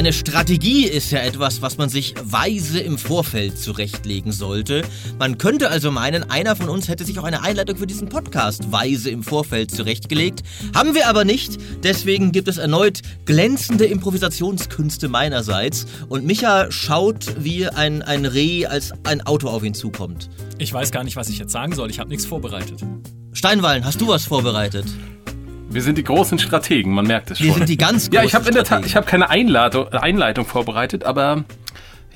Eine Strategie ist ja etwas, was man sich weise im Vorfeld zurechtlegen sollte. Man könnte also meinen, einer von uns hätte sich auch eine Einleitung für diesen Podcast weise im Vorfeld zurechtgelegt. Haben wir aber nicht. Deswegen gibt es erneut glänzende Improvisationskünste meinerseits. Und Micha schaut wie ein, ein Reh, als ein Auto auf ihn zukommt. Ich weiß gar nicht, was ich jetzt sagen soll. Ich habe nichts vorbereitet. Steinwallen, hast du was vorbereitet? Wir sind die großen Strategen, man merkt es schon. Wir sind die ganz großen Ja, ich habe in der Tat, ich habe keine Einladung, Einleitung vorbereitet, aber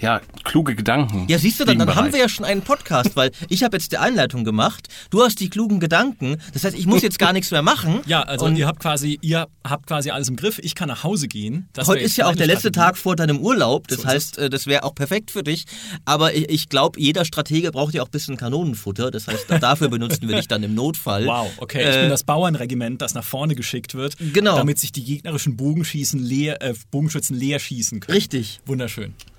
ja, kluge Gedanken. Ja, siehst du, dann, dann haben wir ja schon einen Podcast, weil ich habe jetzt die Einleitung gemacht, du hast die klugen Gedanken, das heißt, ich muss jetzt gar nichts mehr machen. Ja, also Und ihr habt quasi, ihr habt quasi alles im Griff. Ich kann nach Hause gehen. Das Heute ist ja auch der letzte Strategie. Tag vor deinem Urlaub, das So heißt, äh, das wäre auch perfekt für dich. Aber ich, ich glaube, jeder Stratege braucht ja auch ein bisschen Kanonenfutter, das heißt, dafür benutzen wir dich dann im Notfall. Wow, okay. ich Äh, bin das Bauernregiment, das nach vorne geschickt wird, Genau. damit sich die gegnerischen Bogenschießen leer, äh, Bogenschützen leer schießen können. Richtig. Wunderschön.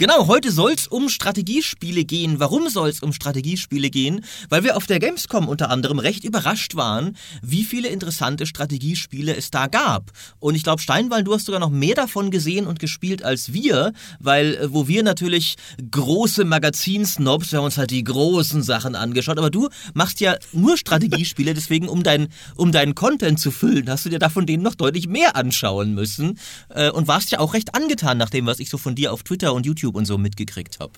Genau, heute soll es um Strategiespiele gehen. Warum soll es um Strategiespiele gehen? Weil wir auf der Gamescom unter anderem recht überrascht waren, wie viele interessante Strategiespiele es da gab. Und ich glaube, Steinwall, du hast sogar noch mehr davon gesehen und gespielt als wir, weil äh, wo wir natürlich große Magazinsnobs, wir haben uns halt die großen Sachen angeschaut, aber du machst ja nur Strategiespiele, deswegen um, dein, um deinen Content zu füllen, hast du dir da von denen noch deutlich mehr anschauen müssen äh, und warst ja auch recht angetan nach dem, was ich so von dir auf Twitter und YouTube und so mitgekriegt habe.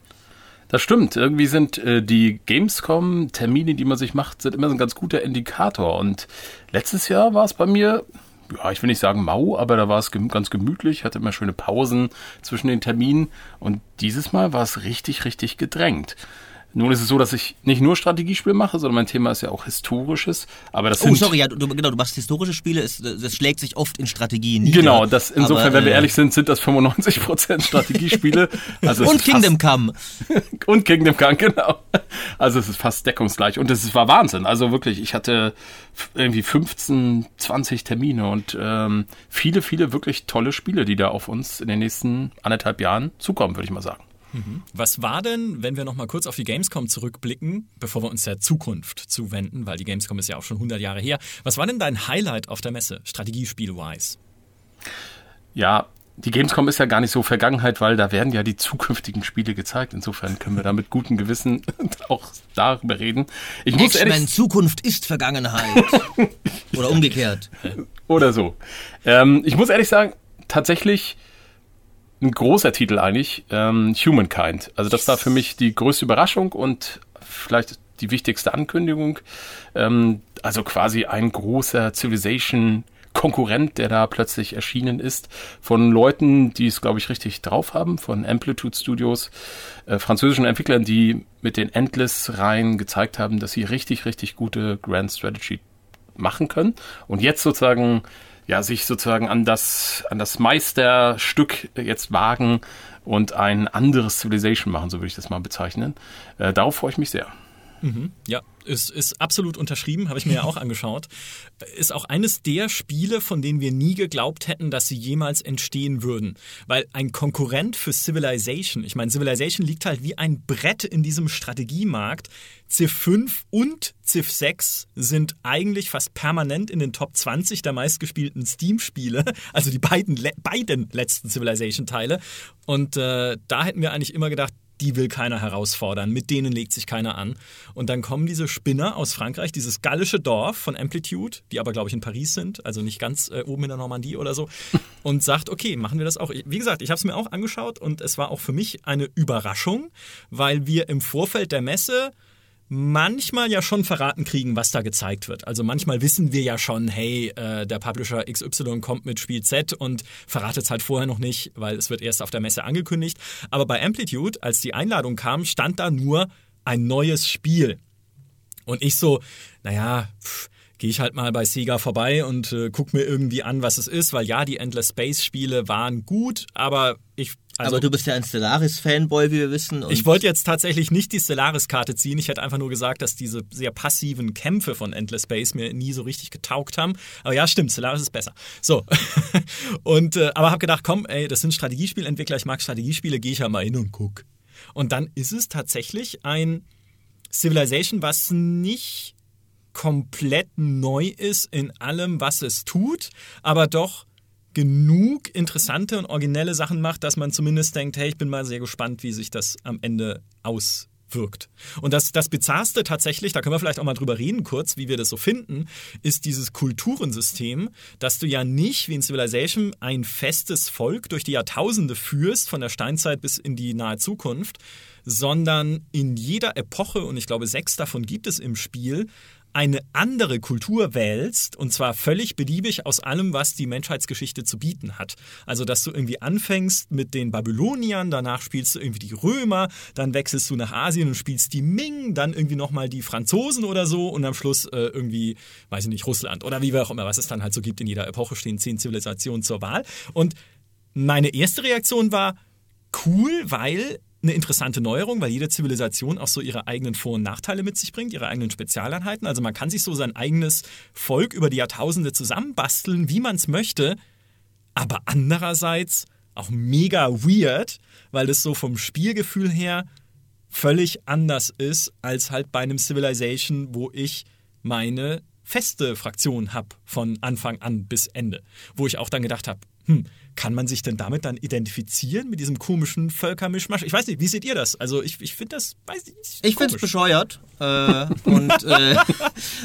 Das stimmt. Irgendwie sind äh, die Gamescom-Termine, die man sich macht, sind immer so ein ganz guter Indikator. Und letztes Jahr war es bei mir, ja, ich will nicht sagen mau, aber da war es gem ganz gemütlich, hatte immer schöne Pausen zwischen den Terminen. Und dieses Mal war es richtig, richtig gedrängt. Nun ist es so, dass ich nicht nur Strategiespiele mache, sondern mein Thema ist ja auch historisches. Aber das Oh, sorry, ja, du, genau, du machst historische Spiele, es, das schlägt sich oft in Strategien nieder. Genau, das insofern, Aber, wenn wir äh, ehrlich sind, sind das 95% Strategiespiele. Also Und Kingdom Come. Und Kingdom Come, genau. Also es ist fast deckungsgleich. Und es war Wahnsinn. Also wirklich, ich hatte irgendwie 15, 20 Termine und ähm, viele, viele wirklich tolle Spiele, die da auf uns in den nächsten anderthalb Jahren zukommen, würde ich mal sagen. Was war denn, wenn wir noch mal kurz auf die Gamescom zurückblicken, bevor wir uns der Zukunft zuwenden, weil die Gamescom ist ja auch schon 100 Jahre her. Was war denn dein Highlight auf der Messe, Strategiespiel-wise? Ja, die Gamescom ist ja gar nicht so Vergangenheit, weil da werden ja die zukünftigen Spiele gezeigt. Insofern können wir da mit gutem Gewissen auch darüber reden. Ich muss ehrlich Zukunft ist Vergangenheit. Oder umgekehrt. Oder so. Ähm, ich muss ehrlich sagen, tatsächlich ein großer Titel eigentlich, ähm, Humankind. Also das war für mich die größte Überraschung und vielleicht die wichtigste Ankündigung. Ähm, also quasi ein großer Civilization Konkurrent, der da plötzlich erschienen ist, von Leuten, die es, glaube ich, richtig drauf haben, von Amplitude Studios, äh, französischen Entwicklern, die mit den Endless-Reihen gezeigt haben, dass sie richtig, richtig gute Grand Strategy machen können und jetzt sozusagen ja sich sozusagen an das an das Meisterstück jetzt wagen und ein anderes Civilization machen, so würde ich das mal bezeichnen. Äh, darauf freue ich mich sehr. Ja, ist, ist absolut unterschrieben, habe ich mir ja auch angeschaut. Ist auch eines der Spiele, von denen wir nie geglaubt hätten, dass sie jemals entstehen würden. Weil ein Konkurrent für Civilization, ich meine, Civilization liegt halt wie ein Brett in diesem Strategiemarkt. Civ 5 und Civ 6 sind eigentlich fast permanent in den Top 20 der meistgespielten Steam-Spiele, also die beiden, beiden letzten Civilization-Teile. Und äh, da hätten wir eigentlich immer gedacht, die will keiner herausfordern, mit denen legt sich keiner an. Und dann kommen diese Spinner aus Frankreich, dieses gallische Dorf von Amplitude, die aber, glaube ich, in Paris sind, also nicht ganz äh, oben in der Normandie oder so, und sagt, okay, machen wir das auch. Wie gesagt, ich habe es mir auch angeschaut und es war auch für mich eine Überraschung, weil wir im Vorfeld der Messe manchmal ja schon verraten kriegen, was da gezeigt wird. Also manchmal wissen wir ja schon, hey, äh, der Publisher XY kommt mit Spiel Z und verratet es halt vorher noch nicht, weil es wird erst auf der Messe angekündigt. Aber bei Amplitude, als die Einladung kam, stand da nur ein neues Spiel. Und ich so, naja, gehe ich halt mal bei Sega vorbei und äh, guck mir irgendwie an, was es ist, weil ja, die Endless Space Spiele waren gut, aber ich also, aber du bist ja ein Stellaris-Fanboy, wie wir wissen. ich wollte jetzt tatsächlich nicht die Stellaris-Karte ziehen. Ich hätte einfach nur gesagt, dass diese sehr passiven Kämpfe von Endless Space mir nie so richtig getaugt haben. Aber ja, stimmt, Stellaris ist besser. So. und, äh, aber habe gedacht, komm, ey, das sind Strategiespielentwickler, ich mag Strategiespiele, gehe ich ja mal hin und guck. Und dann ist es tatsächlich ein Civilization, was nicht komplett neu ist in allem, was es tut, aber doch genug interessante und originelle Sachen macht, dass man zumindest denkt, hey, ich bin mal sehr gespannt, wie sich das am Ende auswirkt. Und das, das Bizarrste tatsächlich, da können wir vielleicht auch mal drüber reden kurz, wie wir das so finden, ist dieses Kulturensystem, dass du ja nicht wie in Civilization ein festes Volk durch die Jahrtausende führst, von der Steinzeit bis in die nahe Zukunft, sondern in jeder Epoche, und ich glaube sechs davon gibt es im Spiel, eine andere Kultur wählst, und zwar völlig beliebig aus allem, was die Menschheitsgeschichte zu bieten hat. Also, dass du irgendwie anfängst mit den Babyloniern, danach spielst du irgendwie die Römer, dann wechselst du nach Asien und spielst die Ming, dann irgendwie nochmal die Franzosen oder so und am Schluss äh, irgendwie, weiß ich nicht, Russland oder wie auch immer, was es dann halt so gibt. In jeder Epoche stehen zehn Zivilisationen zur Wahl. Und meine erste Reaktion war, cool, weil eine interessante Neuerung, weil jede Zivilisation auch so ihre eigenen Vor- und Nachteile mit sich bringt, ihre eigenen Spezialeinheiten. Also man kann sich so sein eigenes Volk über die Jahrtausende zusammenbasteln, wie man es möchte. Aber andererseits auch mega weird, weil es so vom Spielgefühl her völlig anders ist als halt bei einem Civilization, wo ich meine feste Fraktion habe von Anfang an bis Ende. Wo ich auch dann gedacht habe, hm, kann man sich denn damit dann identifizieren mit diesem komischen Völkermischmasch? Ich weiß nicht, wie seht ihr das? Also ich, ich finde das, weiß ich, ich finde es bescheuert. Äh, und, äh,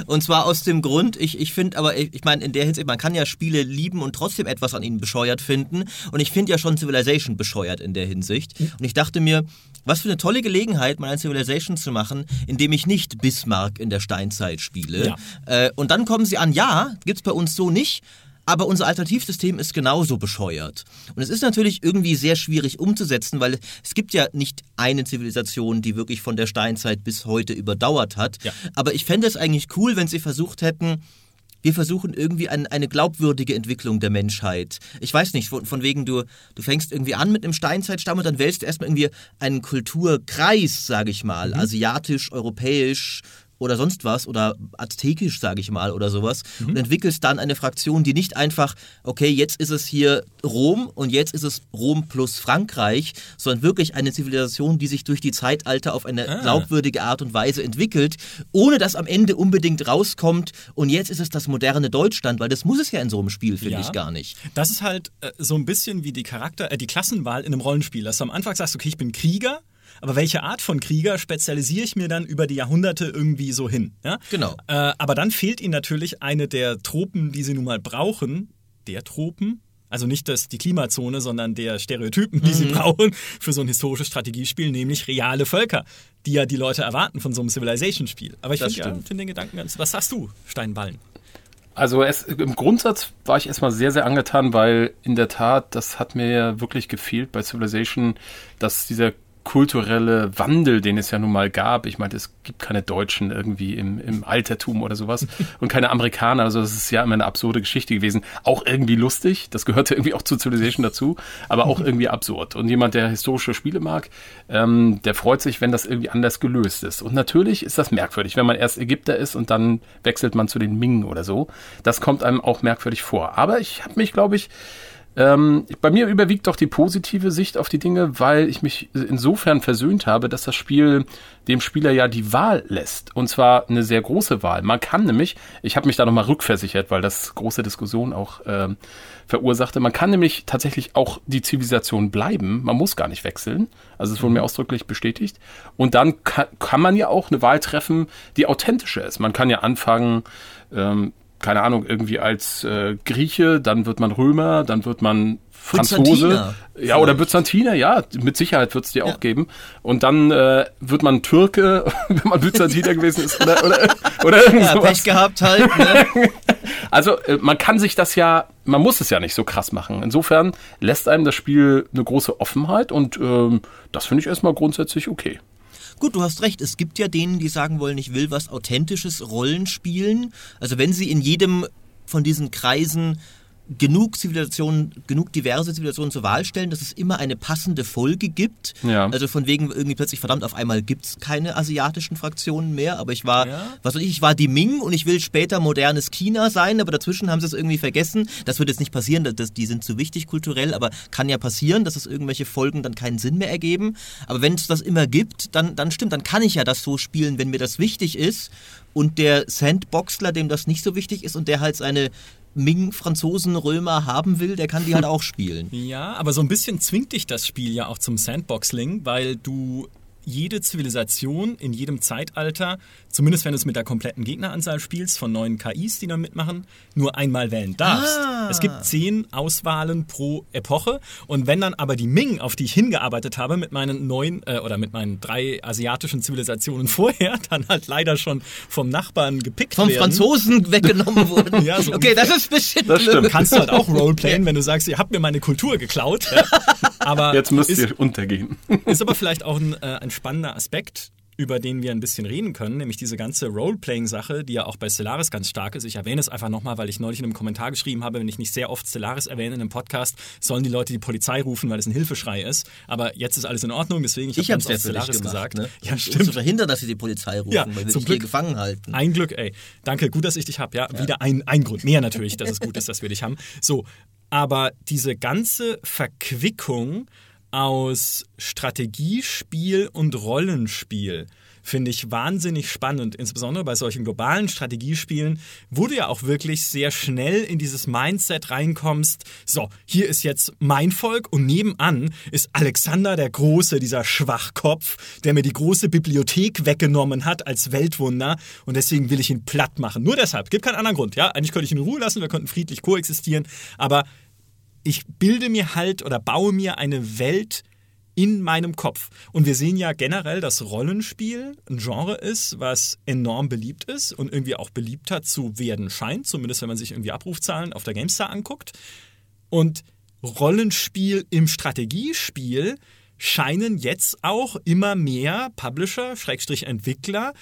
und zwar aus dem Grund, ich, ich finde aber, ich, ich meine, in der Hinsicht, man kann ja Spiele lieben und trotzdem etwas an ihnen bescheuert finden. Und ich finde ja schon Civilization bescheuert in der Hinsicht. Und ich dachte mir, was für eine tolle Gelegenheit, mal ein Civilization zu machen, in dem ich nicht Bismarck in der Steinzeit spiele. Ja. Äh, und dann kommen sie an, ja, gibt es bei uns so nicht. Aber unser Alternativsystem ist genauso bescheuert. Und es ist natürlich irgendwie sehr schwierig umzusetzen, weil es gibt ja nicht eine Zivilisation, die wirklich von der Steinzeit bis heute überdauert hat. Ja. Aber ich fände es eigentlich cool, wenn sie versucht hätten, wir versuchen irgendwie ein, eine glaubwürdige Entwicklung der Menschheit. Ich weiß nicht, von, von, wegen du, du fängst irgendwie an mit einem Steinzeitstamm und dann wählst du erstmal irgendwie einen Kulturkreis, sage ich mal, mhm. asiatisch, europäisch, oder sonst was oder aztekisch, sage ich mal, oder sowas mhm. und entwickelst dann eine Fraktion, die nicht einfach, okay, jetzt ist es hier Rom und jetzt ist es Rom plus Frankreich, sondern wirklich eine Zivilisation, die sich durch die Zeitalter auf eine ah. glaubwürdige Art und Weise entwickelt, ohne dass am Ende unbedingt rauskommt und jetzt ist es das moderne Deutschland, weil das muss es ja in so einem Spiel, finde ja. ich, gar nicht. Das ist halt äh, so ein bisschen wie die Charakter, äh, die Klassenwahl in einem Rollenspiel, dass du am Anfang sagst, okay, ich bin Krieger, aber welche Art von Krieger spezialisiere ich mir dann über die Jahrhunderte irgendwie so hin? Ja? Genau. Äh, aber dann fehlt ihnen natürlich eine der Tropen, die sie nun mal brauchen. Der Tropen? Also nicht das, die Klimazone, sondern der Stereotypen, die mhm. sie brauchen für so ein historisches Strategiespiel, nämlich reale Völker, die ja die Leute erwarten von so einem Civilization-Spiel. Aber ich finde ja, find den Gedanken ganz. Was hast du, Steinballen? Also es, im Grundsatz war ich erstmal sehr, sehr angetan, weil in der Tat, das hat mir ja wirklich gefehlt bei Civilization, dass dieser kulturelle Wandel, den es ja nun mal gab. Ich meine, es gibt keine Deutschen irgendwie im, im Altertum oder sowas und keine Amerikaner. Also das ist ja immer eine absurde Geschichte gewesen. Auch irgendwie lustig. Das gehörte irgendwie auch zu Civilization dazu, aber auch irgendwie absurd. Und jemand, der historische Spiele mag, ähm, der freut sich, wenn das irgendwie anders gelöst ist. Und natürlich ist das merkwürdig, wenn man erst Ägypter ist und dann wechselt man zu den Ming oder so. Das kommt einem auch merkwürdig vor. Aber ich habe mich, glaube ich, ähm, bei mir überwiegt doch die positive Sicht auf die Dinge, weil ich mich insofern versöhnt habe, dass das Spiel dem Spieler ja die Wahl lässt. Und zwar eine sehr große Wahl. Man kann nämlich, ich habe mich da nochmal rückversichert, weil das große Diskussion auch ähm, verursachte, man kann nämlich tatsächlich auch die Zivilisation bleiben. Man muss gar nicht wechseln. Also es wurde mir mhm. ausdrücklich bestätigt. Und dann kann, kann man ja auch eine Wahl treffen, die authentischer ist. Man kann ja anfangen, ähm, keine Ahnung, irgendwie als äh, Grieche, dann wird man Römer, dann wird man Franzose. Ja, oder Byzantiner, ja, mit Sicherheit wird es die ja. auch geben. Und dann äh, wird man Türke, wenn man Byzantiner gewesen ist, oder, oder, oder irgend ja, Pech gehabt halt. Ne? Also äh, man kann sich das ja, man muss es ja nicht so krass machen. Insofern lässt einem das Spiel eine große Offenheit und ähm, das finde ich erstmal grundsätzlich okay. Gut, du hast recht. Es gibt ja denen, die sagen wollen, ich will was authentisches Rollen spielen. Also wenn sie in jedem von diesen Kreisen genug Zivilisationen, genug diverse Zivilisationen zur Wahl stellen, dass es immer eine passende Folge gibt. Ja. Also von wegen irgendwie plötzlich, verdammt, auf einmal gibt es keine asiatischen Fraktionen mehr, aber ich war, ja. was weiß ich, ich war die Ming und ich will später modernes China sein, aber dazwischen haben sie es irgendwie vergessen. Das wird jetzt nicht passieren, das, die sind zu wichtig kulturell, aber kann ja passieren, dass es irgendwelche Folgen dann keinen Sinn mehr ergeben. Aber wenn es das immer gibt, dann, dann stimmt, dann kann ich ja das so spielen, wenn mir das wichtig ist und der Sandboxler, dem das nicht so wichtig ist und der halt seine Ming, Franzosen, Römer haben will, der kann die halt auch spielen. Ja, aber so ein bisschen zwingt dich das Spiel ja auch zum Sandboxling, weil du jede Zivilisation in jedem Zeitalter, zumindest wenn du es mit der kompletten Gegneranzahl spielst, von neuen KIs, die da mitmachen, nur einmal wählen darfst. Ah. Es gibt zehn Auswahlen pro Epoche und wenn dann aber die Ming, auf die ich hingearbeitet habe, mit meinen neun äh, oder mit meinen drei asiatischen Zivilisationen vorher, dann halt leider schon vom Nachbarn gepickt Vom werden. Franzosen weggenommen wurden. Ja, so okay, das ist ein bisschen Das stimmt. Kannst du halt auch Roleplayen, wenn du sagst, ihr habt mir meine Kultur geklaut. Ja. Aber Jetzt müsst ist, ihr untergehen. ist aber vielleicht auch ein, äh, ein spannender Aspekt, über den wir ein bisschen reden können, nämlich diese ganze Roleplaying-Sache, die ja auch bei Stellaris ganz stark ist. Ich erwähne es einfach nochmal, weil ich neulich in einem Kommentar geschrieben habe, wenn ich nicht sehr oft Stellaris erwähne in einem Podcast, sollen die Leute die Polizei rufen, weil es ein Hilfeschrei ist. Aber jetzt ist alles in Ordnung, deswegen ich, Ich habe ganz ja Stellaris gemacht, gesagt. ne? Ja, Um- Um zu stimmt. verhindern, dass sie die Polizei rufen, Ja, weil wir zum dich hier gefangen halten. Ein Glück, ey. Danke, gut, dass ich dich habe. Ja, wieder ein, ein Grund mehr natürlich, dass es gut ist, dass wir dich haben. So, aber diese ganze Verquickung aus Strategiespiel und Rollenspiel finde ich wahnsinnig spannend. Insbesondere bei solchen globalen Strategiespielen, wo du ja auch wirklich sehr schnell in dieses Mindset reinkommst. So, hier ist jetzt mein Volk und nebenan ist Alexander der Große, dieser Schwachkopf, der mir die große Bibliothek weggenommen hat als Weltwunder und deswegen will ich ihn platt machen. Nur deshalb, gibt keinen anderen Grund. Ja, eigentlich könnte ich ihn in Ruhe lassen, wir könnten friedlich koexistieren, aber ich bilde mir halt oder baue mir eine Welt in meinem Kopf. Und wir sehen ja generell, dass Rollenspiel ein Genre ist, was enorm beliebt ist und irgendwie auch beliebter zu werden scheint, zumindest wenn man sich irgendwie Abrufzahlen auf der GameStar anguckt. Und Rollenspiel im Strategiespiel scheinen jetzt auch immer mehr Publisher, Schrägstrich Entwickler,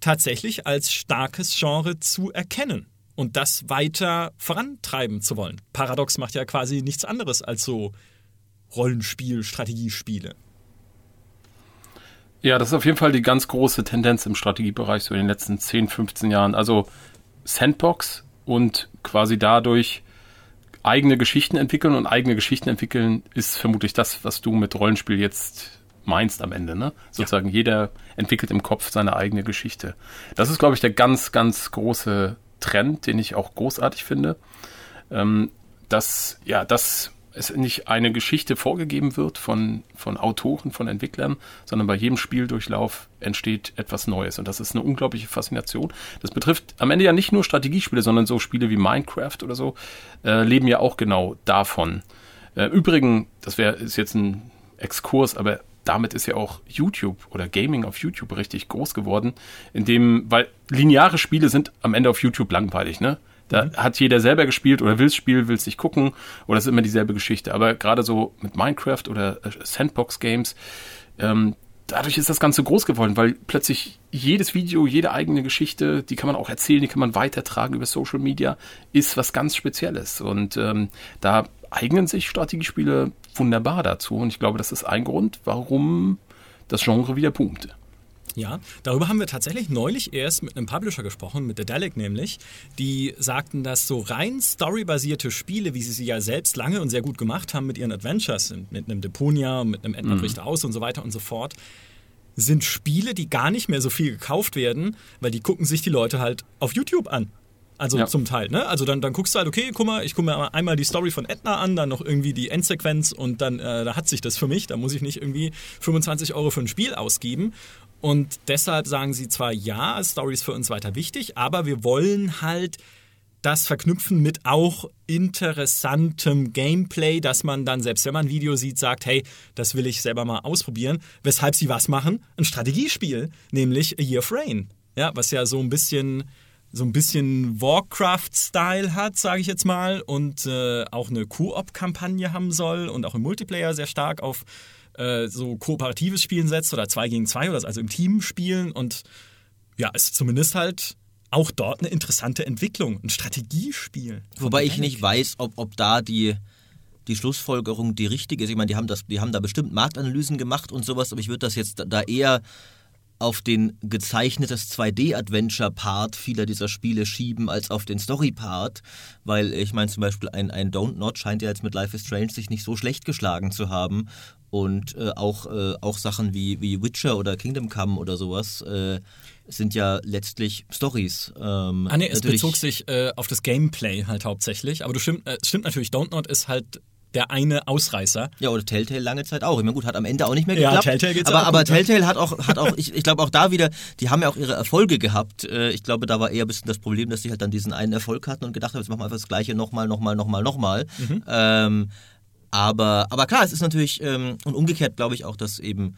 tatsächlich als starkes Genre zu erkennen und das weiter vorantreiben zu wollen. Paradox macht ja quasi nichts anderes als so Rollenspiel, Strategiespiele. Ja, das ist auf jeden Fall die ganz große Tendenz im Strategiebereich so in den letzten 10, 15 Jahren. Also Sandbox und quasi dadurch eigene Geschichten entwickeln und eigene Geschichten entwickeln ist vermutlich das, was du mit Rollenspiel jetzt meinst am Ende, ne? Sozusagen jeder entwickelt im Kopf seine eigene Geschichte. Das ist, glaube ich, der ganz, ganz große Trend, den ich auch großartig finde. Ähm, dass, ja, dass es nicht eine Geschichte vorgegeben wird von, von Autoren, von Entwicklern, sondern bei jedem Spieldurchlauf entsteht etwas Neues. Und das ist eine unglaubliche Faszination. Das betrifft am Ende ja nicht nur Strategiespiele, sondern so Spiele wie Minecraft oder so, äh, leben ja auch genau davon. Äh, Übrigens, das wäre ist jetzt ein Exkurs, aber damit ist ja auch YouTube oder Gaming auf YouTube richtig groß geworden, indem, weil lineare Spiele sind am Ende auf YouTube langweilig, ne? Da hat jeder selber gespielt oder will es spielen, will es nicht gucken oder es ist immer dieselbe Geschichte. Aber gerade so mit Minecraft oder äh, Sandbox-Games, ähm, dadurch ist das Ganze groß geworden, weil plötzlich jedes Video, jede eigene Geschichte, die kann man auch erzählen, die kann man weitertragen über Social Media, ist was ganz Spezielles. Und ähm, da eignen sich Strategiespiele wunderbar dazu. Und ich glaube, das ist ein Grund, warum das Genre wieder boomte. Ja, darüber haben wir tatsächlich neulich erst mit einem Publisher gesprochen, mit Dedalic nämlich, die sagten, dass so rein storybasierte Spiele, wie sie sie ja selbst lange und sehr gut gemacht haben mit ihren Adventures, mit einem Deponia, mit einem Edmund Richter aus und so weiter und so fort, sind Spiele, die gar nicht mehr so viel gekauft werden, weil die gucken sich die Leute halt auf YouTube an. Also Ja. zum Teil, ne? Also dann, dann guckst du halt, okay, guck mal, ich gucke mir einmal die Story von Edna an, dann noch irgendwie die Endsequenz und dann, äh, da hat sich das für mich, da muss ich nicht irgendwie 25 Euro für ein Spiel ausgeben. Und deshalb sagen sie zwar, ja, Story ist für uns weiter wichtig, aber wir wollen halt das verknüpfen mit auch interessantem Gameplay, dass man dann, selbst wenn man ein Video sieht, sagt, hey, das will ich selber mal ausprobieren. Weshalb sie was machen? Ein Strategiespiel, nämlich A Year of Rain. Ja, was ja so ein bisschen so ein bisschen Warcraft-Style hat, sage ich jetzt mal, und äh, auch eine Koop-Kampagne haben soll und auch im Multiplayer sehr stark auf äh, so kooperatives Spielen setzt oder zwei gegen zwei oder also im Team spielen und ja, ist zumindest halt auch dort eine interessante Entwicklung, ein Strategiespiel. Wobei ich nicht weiß, ob, ob da die, die Schlussfolgerung die richtige ist. Ich meine, die haben, das, die haben da bestimmt Marktanalysen gemacht und sowas, aber ich würde das jetzt da- da eher auf den gezeichnetes 2D-Adventure-Part vieler dieser Spiele schieben als auf den Story-Part, weil ich meine zum Beispiel ein, ein Don't Not scheint ja jetzt mit Life is Strange sich nicht so schlecht geschlagen zu haben und äh, auch, äh, auch Sachen wie, wie Witcher oder Kingdom Come oder sowas äh, sind ja letztlich Stories. Ähm, ah nee, es bezog sich äh, auf das Gameplay halt hauptsächlich, aber du stimmt, äh, stimmt natürlich, Don't Not ist halt der eine Ausreißer. Ja, oder Telltale lange Zeit auch. Ich meine, gut, hat am Ende auch nicht mehr geklappt. Ja, Telltale geht's aber, auch aber gut, Telltale hat auch, hat auch ich, ich glaube auch da wieder, die haben ja auch ihre Erfolge gehabt. Äh, ich glaube, da war eher ein bisschen das Problem, dass sie halt dann diesen einen Erfolg hatten und gedacht haben, jetzt machen wir einfach das Gleiche nochmal, nochmal, nochmal, nochmal. Mhm. Ähm, aber, aber klar, es ist natürlich, ähm, und umgekehrt glaube ich auch, dass eben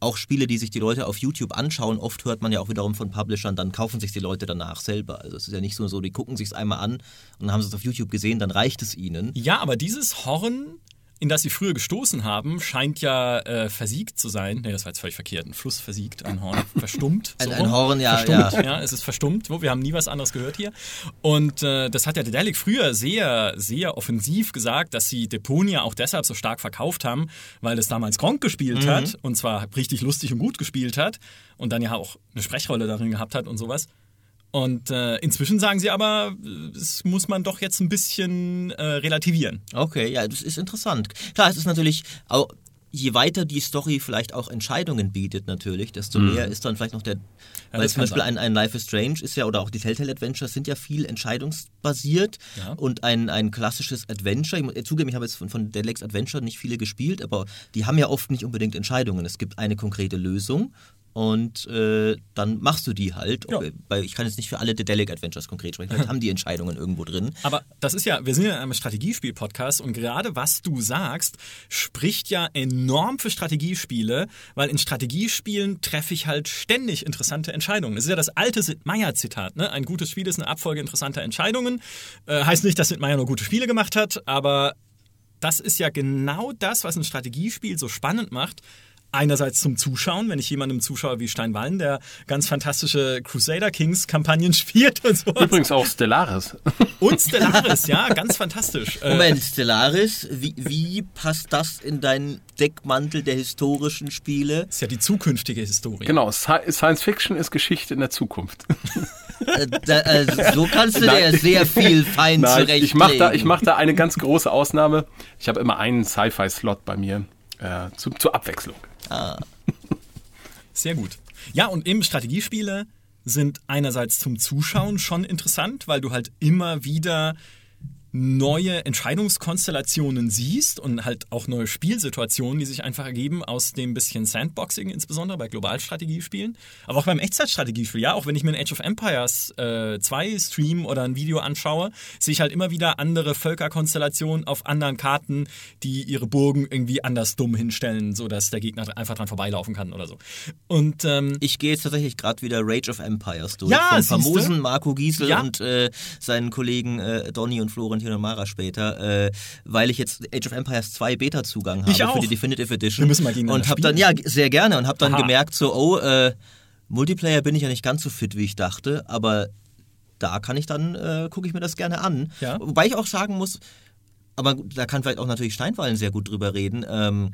auch Spiele, die sich die Leute auf YouTube anschauen, oft hört man ja auch wiederum von Publishern, dann kaufen sich die Leute danach selber. Also es ist ja nicht so, so die gucken sich es einmal an und dann haben sie es auf YouTube gesehen, dann reicht es ihnen. Ja, aber dieses Horn in das sie früher gestoßen haben, scheint ja äh, versiegt zu sein. Nee, das war jetzt völlig verkehrt. Ein Fluss versiegt, ein Horn verstummt. So ein, ein, Horn, ja, verstummt, ja. ja. Es ist verstummt. Wir haben nie was anderes gehört hier. Und äh, das hat ja Dedelic früher sehr, sehr offensiv gesagt, dass sie Deponia auch deshalb so stark verkauft haben, weil es damals Gronk gespielt mhm. hat und zwar richtig lustig und gut gespielt hat und dann ja auch eine Sprechrolle darin gehabt hat und sowas. Und äh, inzwischen sagen sie aber, das muss man doch jetzt ein bisschen äh, relativieren. Okay, ja, das ist interessant. Klar, es ist natürlich auch, je weiter die Story vielleicht auch Entscheidungen bietet natürlich, desto mhm. mehr ist dann vielleicht noch der, ja, weil zum Beispiel ein, ein, Life is Strange ist ja, oder auch die Telltale Adventures sind ja viel entscheidungsbasiert ja. und ein, ein klassisches Adventure, ich muss zugeben, ich habe jetzt von, von Deadlex Adventure nicht viele gespielt, aber die haben ja oft nicht unbedingt Entscheidungen. Es gibt eine konkrete Lösung und äh, dann machst du die halt. Ja. Weil ich kann jetzt nicht für alle Dedelic Adventures konkret sprechen, vielleicht haben die Entscheidungen irgendwo drin. Aber das ist ja, wir sind ja in einem Strategiespiel-Podcast und gerade was du sagst, spricht ja enorm für Strategiespiele, weil in Strategiespielen treffe ich halt ständig interessante Entscheidungen. Das ist ja das alte Sid Meier-Zitat. Ne? Ein gutes Spiel ist eine Abfolge interessanter Entscheidungen. Äh, heißt nicht, dass Sid Meier nur gute Spiele gemacht hat, aber das ist ja genau das, was ein Strategiespiel so spannend macht einerseits zum Zuschauen, wenn ich jemandem zuschaue wie Steinwallen, der ganz fantastische Crusader Kings Kampagnen spielt und so. Übrigens auch Stellaris. Und Stellaris, ja, ganz fantastisch. Äh, Moment, Stellaris, wie, wie passt das in deinen Deckmantel der historischen Spiele? Ist ja die zukünftige Historie. Genau, Science Fiction ist Geschichte in der Zukunft. Äh, da, also so kannst du dir sehr viel fein Nein, zurechtlegen. Ich mache da, mach da eine ganz große Ausnahme. Ich habe immer einen Sci-Fi-Slot bei mir äh, zu, zur Abwechslung. Sehr gut. Ja, und eben Strategiespiele sind einerseits zum Zuschauen schon interessant, weil du halt immer wieder neue Entscheidungskonstellationen siehst und halt auch neue Spielsituationen, die sich einfach ergeben aus dem bisschen Sandboxing, insbesondere bei Globalstrategiespielen, aber auch beim Echtzeitstrategiespiel. Ja, auch wenn ich mir ein Age of Empires äh, 2 Stream oder ein Video anschaue, sehe ich halt immer wieder andere Völkerkonstellationen auf anderen Karten, die ihre Burgen irgendwie anders dumm hinstellen, sodass der Gegner einfach dran vorbeilaufen kann oder so. Und ähm, ich gehe jetzt tatsächlich gerade wieder Rage of Empires durch. Ja, Von famosen Marco Giesel ja. und äh, seinen Kollegen äh, Donny und Florian Valentino Mara später, äh, weil ich jetzt Age of Empires 2 Beta-Zugang habe für die Definitive Edition. Wir müssen mal und habe dann, ja, sehr gerne und habe dann Aha. gemerkt, so, oh, äh, Multiplayer bin ich ja nicht ganz so fit, wie ich dachte, aber da kann ich dann, äh, gucke ich mir das gerne an. Ja. Wobei ich auch sagen muss, aber da kann vielleicht auch natürlich Steinwallen sehr gut drüber reden. Ähm,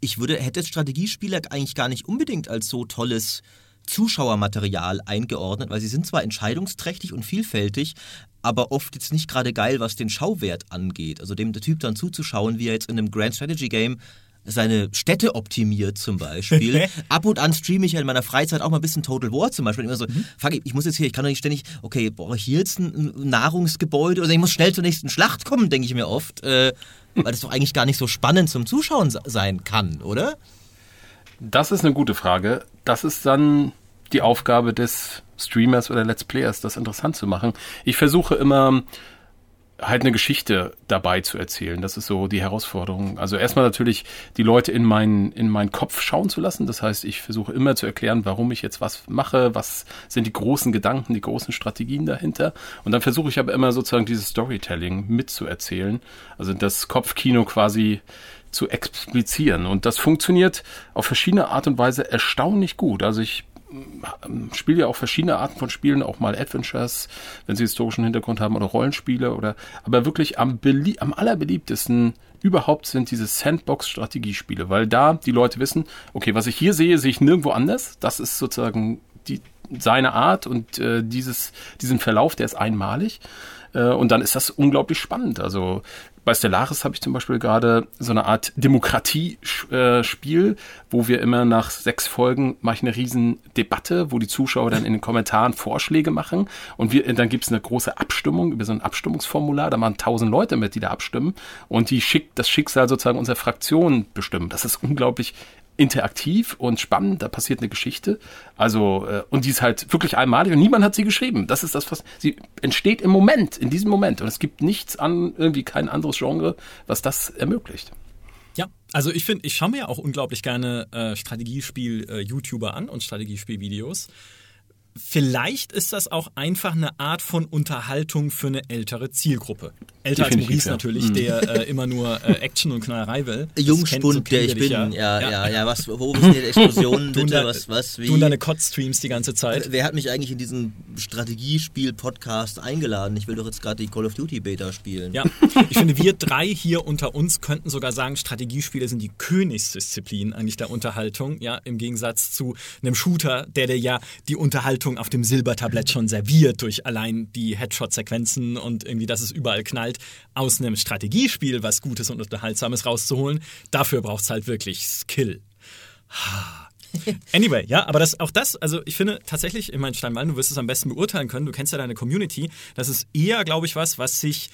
ich würde, hätte Strategiespiele eigentlich gar nicht unbedingt als so tolles Zuschauermaterial eingeordnet, weil sie sind zwar entscheidungsträchtig und vielfältig, aber oft jetzt nicht gerade geil, was den Schauwert angeht. Also dem der Typ dann zuzuschauen, wie er jetzt in einem Grand Strategy Game seine Städte optimiert zum Beispiel. Ab und an streame ich ja in meiner Freizeit auch mal ein bisschen Total War zum Beispiel. Immer so, mhm. fuck, ich muss jetzt hier, ich kann doch nicht ständig, okay, brauche ich hier jetzt ein Nahrungsgebäude oder ich muss schnell zur nächsten Schlacht kommen, denke ich mir oft. Äh, weil das doch eigentlich gar nicht so spannend zum Zuschauen sein kann, oder? Das ist eine gute Frage. Das ist dann die Aufgabe des Streamers oder Let's Players, das interessant zu machen. Ich versuche immer halt eine Geschichte dabei zu erzählen. Das ist so die Herausforderung. Also erstmal natürlich die Leute in meinen in meinen Kopf schauen zu lassen. Das heißt, ich versuche immer zu erklären, warum ich jetzt was mache, was sind die großen Gedanken, die großen Strategien dahinter. Und dann versuche ich aber immer sozusagen dieses Storytelling mitzuerzählen. Also das Kopfkino quasi zu explizieren. Und das funktioniert auf verschiedene Art und Weise erstaunlich gut. Also ich spiele ja auch verschiedene Arten von Spielen, auch mal Adventures, wenn sie historischen Hintergrund haben oder Rollenspiele oder, aber wirklich am, am allerbeliebtesten überhaupt sind diese Sandbox-Strategiespiele, weil da die Leute wissen, okay, was ich hier sehe, sehe ich nirgendwo anders. Das ist sozusagen die, seine Art und äh, dieses, diesen Verlauf, der ist einmalig. Äh, und dann ist das unglaublich spannend. Also bei Stellaris habe ich zum Beispiel gerade so eine Art Demokratie-Spiel, äh, wo wir immer nach sechs Folgen mache ich eine riesen Debatte, wo die Zuschauer dann in den Kommentaren Vorschläge machen. Und wir, dann gibt es eine große Abstimmung über so ein Abstimmungsformular, da machen tausend Leute mit, die da abstimmen. Und die schick, das Schicksal sozusagen unserer Fraktion bestimmen. Das ist unglaublich interaktiv und spannend, da passiert eine Geschichte. Also, äh, und die ist halt wirklich einmalig und niemand hat sie geschrieben. Das ist das, was sie entsteht im Moment, in diesem Moment. Und es gibt nichts an, irgendwie kein anderes Genre, was das ermöglicht. Ja, also ich finde, ich schaue mir ja auch unglaublich gerne äh, Strategiespiel-YouTuber äh, an und Strategiespiel-Videos. Vielleicht ist das auch einfach eine Art von Unterhaltung für eine ältere Zielgruppe. Älter als Maurice ja. natürlich, mhm. der äh, immer nur äh, Action und Knallerei will. Jungspund, so der ich bin. Ja. Ja, ja, ja, ja. Was, wo sind die Explosionen bitte? Da, was, was, wie? Tun deine Kotz-Streams die ganze Zeit. Wer hat mich eigentlich in diesen Strategiespiel-Podcast eingeladen? Ich will doch jetzt gerade die Call of Duty Beta spielen. Ja, ich finde, wir drei hier unter uns könnten sogar sagen, Strategiespiele sind die Königsdisziplin eigentlich der Unterhaltung. Ja, im Gegensatz zu einem Shooter, der dir ja die Unterhaltung Unterhaltung auf dem Silbertablett schon serviert durch allein die Headshot-Sequenzen und irgendwie, dass es überall knallt, aus einem Strategiespiel was Gutes und Unterhaltsames rauszuholen. Dafür braucht es halt wirklich Skill. Anyway, ja, aber das, auch das, also ich finde tatsächlich, ich meine, Steinwall, du wirst es am besten beurteilen können, du kennst ja deine Community, das ist eher, glaube ich, was, was sich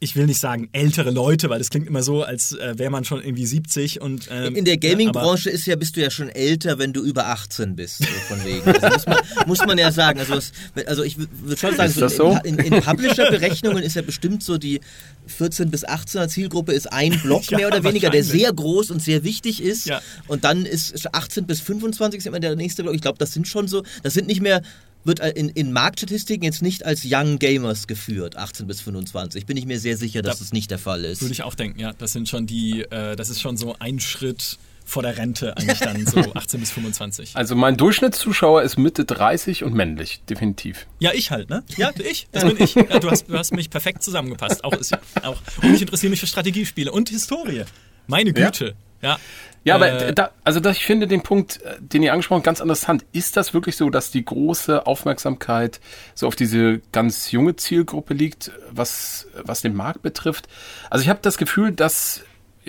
ich will nicht sagen ältere Leute, weil das klingt immer so, als äh, wäre man schon irgendwie 70 und ähm, in der Gaming-Branche ist ja bist du ja schon älter, wenn du über 18 bist, so von wegen. Also muss, man, muss man ja sagen. Also, was, also ich würde schon sagen, so, so? in, in, in Publisher-Berechnungen ist ja bestimmt so die 14 bis 18er Zielgruppe ist ein Block ja, mehr oder weniger, der sehr groß und sehr wichtig ist. Ja. Und dann ist 18 bis 25 ist immer der nächste Block. Ich glaube, das sind schon so, das sind nicht mehr wird in, in Marktstatistiken jetzt nicht als Young Gamers geführt, 18 bis 25. Bin ich mir sehr sicher, dass da das nicht der Fall ist. Würde ich auch denken, ja. Das sind schon die, äh, das ist schon so ein Schritt vor der Rente eigentlich dann so 18 bis 25. Also mein Durchschnittszuschauer ist Mitte 30 und männlich, definitiv. Ja, ich halt, ne? Ja, ich, das bin ich. Ja, du, hast, du hast mich perfekt zusammengepasst. Auch, ist, auch, und ich interessiere mich für Strategiespiele und Historie. Meine Güte. Ja. Ja. Ja, aber äh, da, also da, ich finde den Punkt, äh, den ihr angesprochen habt, ganz interessant. Ist das wirklich so, dass die große Aufmerksamkeit so auf diese ganz junge Zielgruppe liegt, was, was den Markt betrifft? Also ich habe das Gefühl, dass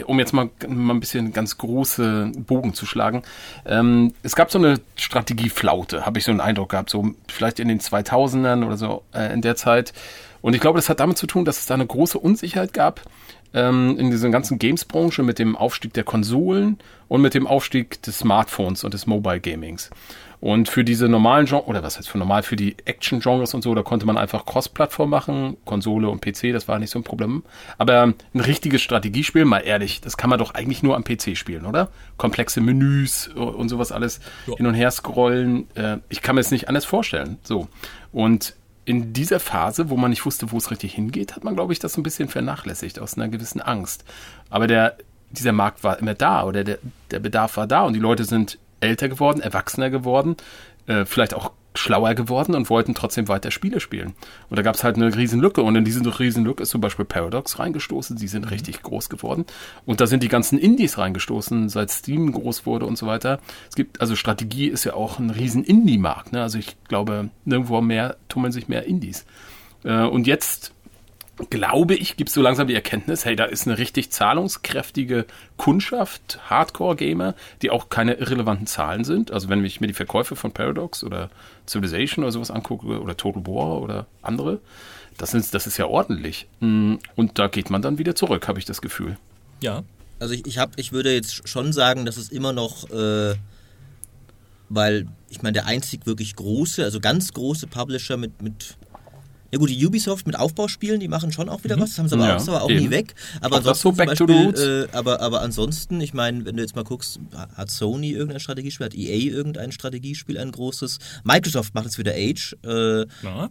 um jetzt mal, mal ein bisschen ganz große Bogen zu schlagen. Ähm, es gab so eine Strategieflaute, habe ich so einen Eindruck gehabt, so vielleicht in den 2000ern oder so äh, in der Zeit. Und ich glaube, das hat damit zu tun, dass es da eine große Unsicherheit gab ähm, in dieser ganzen Games-Branche mit dem Aufstieg der Konsolen und mit dem Aufstieg des Smartphones und des Mobile Gamings. Und für diese normalen Genres, oder was heißt für normal, für die Action-Genres und so, da konnte man einfach Cross-Plattform machen, Konsole und PC, das war nicht so ein Problem. Aber ein richtiges Strategiespiel, mal ehrlich, das kann man doch eigentlich nur am PC spielen, oder? Komplexe Menüs und sowas alles ja. hin und her scrollen. Äh, ich kann mir es nicht anders vorstellen. So. Und in dieser Phase, wo man nicht wusste, wo es richtig hingeht, hat man, glaube ich, das so ein bisschen vernachlässigt aus einer gewissen Angst. Aber der, dieser Markt war immer da oder der, der Bedarf war da und die Leute sind älter geworden, erwachsener geworden, äh, vielleicht auch schlauer geworden und wollten trotzdem weiter Spiele spielen. Und da gab es halt eine Riesenlücke und in diese Riesenlücke ist zum Beispiel Paradox reingestoßen, die sind mhm. richtig groß geworden. Und da sind die ganzen Indies reingestoßen, seit Steam groß wurde und so weiter. Es gibt, also Strategie ist ja auch ein riesen Indie-Markt. Ne? Also ich glaube, nirgendwo mehr tummeln sich mehr Indies. Äh, und jetzt glaube ich, gibt es so langsam die Erkenntnis, hey, da ist eine richtig zahlungskräftige Kundschaft, Hardcore-Gamer, die auch keine irrelevanten Zahlen sind. Also wenn ich mir die Verkäufe von Paradox oder Civilization oder sowas angucke oder Total War oder andere, das ist, das ist ja ordentlich. Mm, und da geht man dann wieder zurück, habe ich das Gefühl. Ja. Also ich, ich, hab, ich würde jetzt schon sagen, dass es immer noch, äh, weil ich meine, der einzig wirklich große, also ganz große Publisher mit, mit ja gut, die Ubisoft mit Aufbauspielen, die machen schon auch wieder mhm. was, das haben sie aber, ja, auch, aber auch nie weg. Aber auch ansonsten, so Beispiel, äh, aber, aber ansonsten, ich meine, wenn du jetzt mal guckst, hat Sony irgendein Strategiespiel, hat EA irgendein Strategiespiel, ein großes. Microsoft macht jetzt wieder Age. Äh,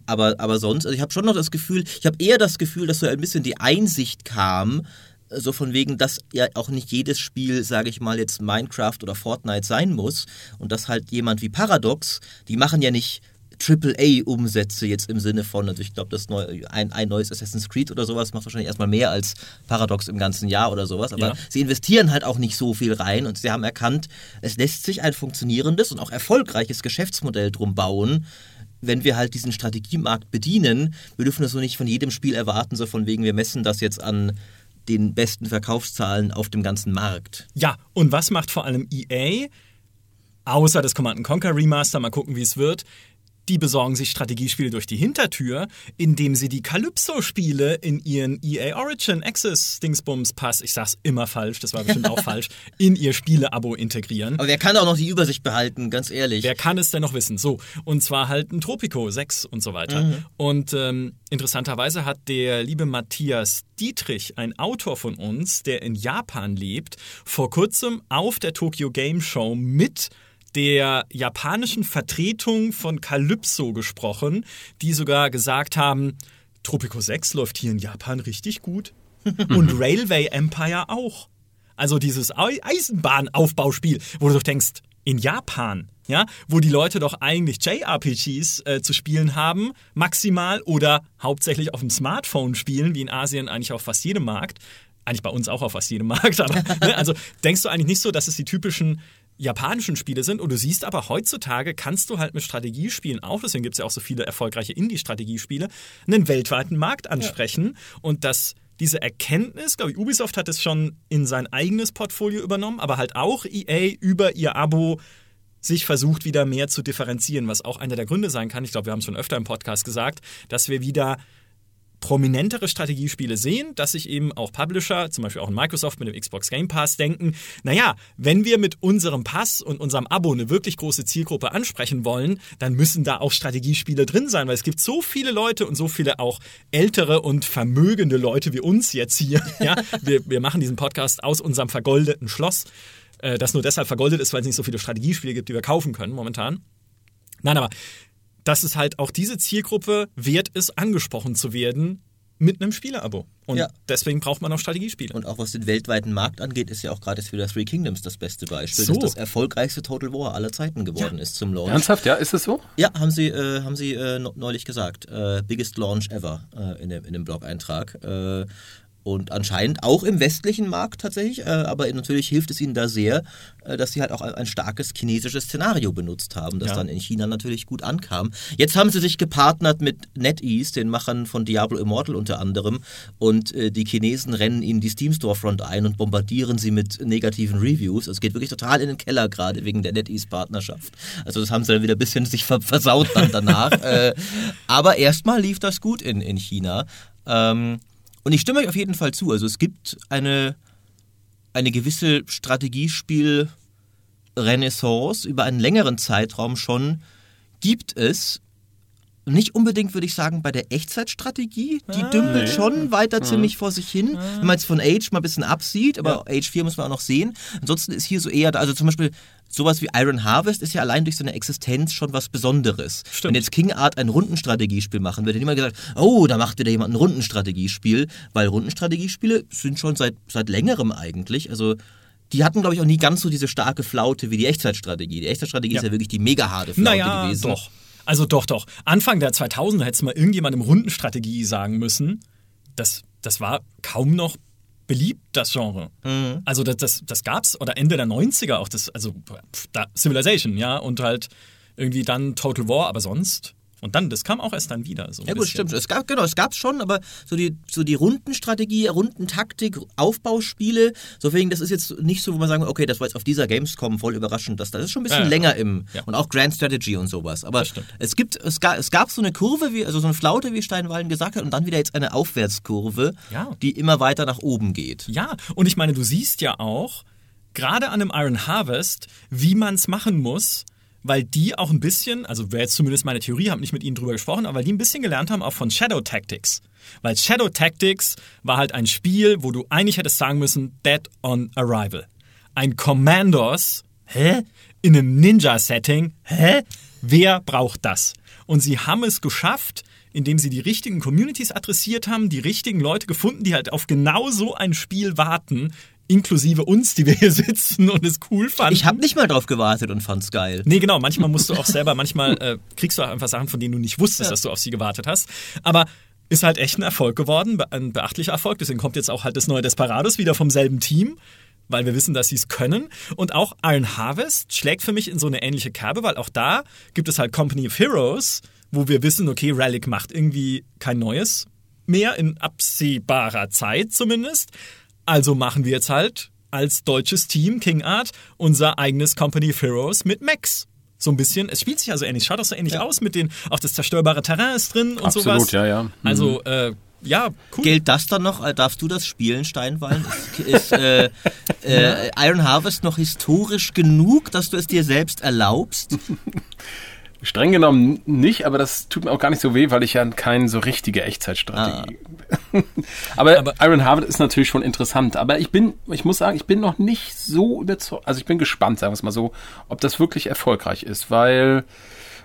aber, aber sonst, also ich habe schon noch das Gefühl, ich habe eher das Gefühl, dass so ein bisschen die Einsicht kam, so von wegen, dass ja auch nicht jedes Spiel, sage ich mal, jetzt Minecraft oder Fortnite sein muss und dass halt jemand wie Paradox, die machen ja nicht AAA-Umsätze jetzt im Sinne von, also ich glaube, das neu, ein, ein neues Assassin's Creed oder sowas macht wahrscheinlich erstmal mehr als Paradox im ganzen Jahr oder sowas, aber ja. sie investieren halt auch nicht so viel rein und sie haben erkannt, es lässt sich ein funktionierendes und auch erfolgreiches Geschäftsmodell drum bauen, wenn wir halt diesen Strategiemarkt bedienen, wir dürfen das so nicht von jedem Spiel erwarten, so von wegen, wir messen das jetzt an den besten Verkaufszahlen auf dem ganzen Markt. Ja, und was macht vor allem EA? Außer das Command Conquer Remaster, mal gucken, wie es wird. Die besorgen sich Strategiespiele durch die Hintertür, indem sie die Calypso-Spiele in ihren EA Origin Access Dingsbums Pass, ich sag's immer falsch, das war bestimmt auch falsch, in ihr Spiele-Abo integrieren. Aber wer kann auch noch die Übersicht behalten, ganz ehrlich? Wer kann es denn noch wissen? So, und zwar halt ein Tropico 6 und so weiter. Mhm. Und ähm, interessanterweise hat der liebe Matthias Dietrich, ein Autor von uns, der in Japan lebt, vor kurzem auf der Tokyo Game Show mit der japanischen Vertretung von Calypso gesprochen, die sogar gesagt haben, Tropico 6 läuft hier in Japan richtig gut. Und Railway Empire auch. Also dieses Eisenbahnaufbauspiel, wo du doch denkst, in Japan, ja, wo die Leute doch eigentlich JRPGs äh, zu spielen haben, maximal oder hauptsächlich auf dem Smartphone spielen, wie in Asien eigentlich auf fast jedem Markt. Eigentlich bei uns auch auf fast jedem Markt, aber ne, also denkst du eigentlich nicht so, dass es die typischen japanischen Spiele sind. Und du siehst aber heutzutage kannst du halt mit Strategiespielen auch, deswegen gibt es ja auch so viele erfolgreiche Indie-Strategiespiele, einen weltweiten Markt ansprechen. Ja. Und das diese Erkenntnis, glaube ich, Ubisoft hat es schon in sein eigenes Portfolio übernommen, aber halt auch EA über ihr Abo sich versucht, wieder mehr zu differenzieren, was auch einer der Gründe sein kann. Ich glaube, wir haben es schon öfter im Podcast gesagt, dass wir wieder prominentere Strategiespiele sehen, dass sich eben auch Publisher, zum Beispiel auch in Microsoft mit dem Xbox Game Pass, denken, naja, wenn wir mit unserem Pass und unserem Abo eine wirklich große Zielgruppe ansprechen wollen, dann müssen da auch Strategiespiele drin sein, weil es gibt so viele Leute und so viele auch ältere und vermögende Leute wie uns jetzt hier. Ja, wir, wir machen diesen Podcast aus unserem vergoldeten Schloss, äh, das nur deshalb vergoldet ist, weil es nicht so viele Strategiespiele gibt, die wir kaufen können momentan. Nein, aber dass es halt auch diese Zielgruppe wert ist, angesprochen zu werden mit einem Spieleabo. Und ja. deswegen braucht man auch Strategiespiele. Und auch was den weltweiten Markt angeht, ist ja auch gerade für das Three Kingdoms das beste Beispiel, so. dass das erfolgreichste Total War aller Zeiten geworden ja. ist zum Launch. Ernsthaft, ja? Ist es so? Ja, haben sie, äh, haben sie äh, neulich gesagt. Äh, biggest Launch ever äh, in, dem, in dem Blog-Eintrag. Und anscheinend auch im westlichen Markt tatsächlich, äh, aber natürlich hilft es ihnen da sehr, äh, dass sie halt auch ein, ein, starkes chinesisches Szenario benutzt haben, das ja. dann in China natürlich gut ankam. Jetzt haben sie sich gepartnert mit NetEase, den Machern von Diablo Immortal unter anderem, und äh, die Chinesen rennen ihnen die Steam Storefront ein und bombardieren sie mit negativen Reviews. Also es geht wirklich total in den Keller gerade wegen der NetEase-Partnerschaft. Also das haben sie dann wieder ein bisschen sich versaut dann danach. äh, aber erstmal lief das gut in, in China. Ähm, und ich stimme euch auf jeden Fall zu. Also es gibt eine, eine gewisse Strategiespiel-Renaissance über einen längeren Zeitraum schon. Gibt es nicht unbedingt, würde ich sagen, bei der Echtzeitstrategie. Die ah, dümpelt nee. schon weiter ah. ziemlich vor sich hin. Ah. Wenn man jetzt von Age mal ein bisschen absieht, aber ja. Age 4 muss man auch noch sehen. Ansonsten ist hier so eher, also zum Beispiel sowas wie Iron Harvest ist ja allein durch seine Existenz schon was Besonderes. Stimmt. Wenn jetzt King Art ein Rundenstrategiespiel machen würde, hätte niemand gesagt, oh, da macht wieder jemand ein Rundenstrategiespiel, weil Rundenstrategiespiele sind schon seit, seit längerem eigentlich, also die hatten, glaube ich, auch nie ganz so diese starke Flaute wie die Echtzeitstrategie. Die Echtzeitstrategie ja. ist ja wirklich die mega harte Flaute naja, gewesen. Doch. Also doch, doch. Anfang der 2000er hätte es mal irgendjemandem Rundenstrategie sagen müssen. Das, das war kaum noch beliebt, das Genre. Mhm. Also das, das, das gab's, oder Ende der 90er auch, das, also da, Civilization, ja, und halt irgendwie dann Total War, aber sonst und dann, das kam auch erst dann wieder. So ja, gut, stimmt. Es gab, genau, es gab schon, aber so die, so die Rundenstrategie, Rundentaktik, Aufbauspiele, so wegen, das ist jetzt nicht so, wo man sagen, okay, das war jetzt auf dieser Gamescom voll überraschend, das, das ist schon ein bisschen ja, länger im, ja. und auch Grand Strategy und sowas. Aber es gibt, es gab, es gab so eine Kurve, wie, also so eine Flaute, wie Steinwallen gesagt hat, und dann wieder jetzt eine Aufwärtskurve, ja. die immer weiter nach oben geht. Ja, und ich meine, du siehst ja auch, gerade an einem Iron Harvest, wie man es machen muss, weil die auch ein bisschen, also wäre jetzt zumindest meine Theorie, habe nicht mit ihnen drüber gesprochen, aber weil die ein bisschen gelernt haben auch von Shadow Tactics. Weil Shadow Tactics war halt ein Spiel, wo du eigentlich hättest sagen müssen, Dead on Arrival. Ein Commandos, hä? In einem Ninja-Setting, hä? Wer braucht das? Und sie haben es geschafft, indem sie die richtigen Communities adressiert haben, die richtigen Leute gefunden, die halt auf genau so ein Spiel warten, inklusive uns, die wir hier sitzen und es cool fanden. Ich habe nicht mal drauf gewartet und fand's geil. Nee, genau. Manchmal musst du auch selber, manchmal äh, kriegst du auch einfach Sachen, von denen du nicht wusstest, ja. dass du auf sie gewartet hast. Aber ist halt echt ein Erfolg geworden, ein beachtlicher Erfolg. Deswegen kommt jetzt auch halt das neue Desperados wieder vom selben Team weil wir wissen, dass sie es können. Und auch Iron Harvest schlägt für mich in so eine ähnliche Kerbe, weil auch da gibt es halt Company of Heroes, wo wir wissen, okay, Relic macht irgendwie kein neues mehr in absehbarer Zeit zumindest. Also machen wir jetzt halt als deutsches Team King Art unser eigenes Company of Heroes mit Max. So ein bisschen, es spielt sich also ähnlich, schaut auch so ähnlich ja. aus mit den, auch das zerstörbare Terrain ist drin und Absolut, sowas. Absolut, ja, ja. Mhm. Also, äh, ja, cool. Gilt das dann noch? Äh, darfst du das spielen, Steinwallen? ist, ist äh, äh, Iron Harvest noch historisch genug, dass du es dir selbst erlaubst? Streng genommen nicht, aber das tut mir auch gar nicht so weh, weil ich ja keine so richtige Echtzeitstrategie. Ah. aber, aber, Iron Harvest ist natürlich schon interessant. Aber ich bin, ich muss sagen, ich bin noch nicht so überzeugt. Also ich bin gespannt, sagen wir es mal so, ob das wirklich erfolgreich ist, weil,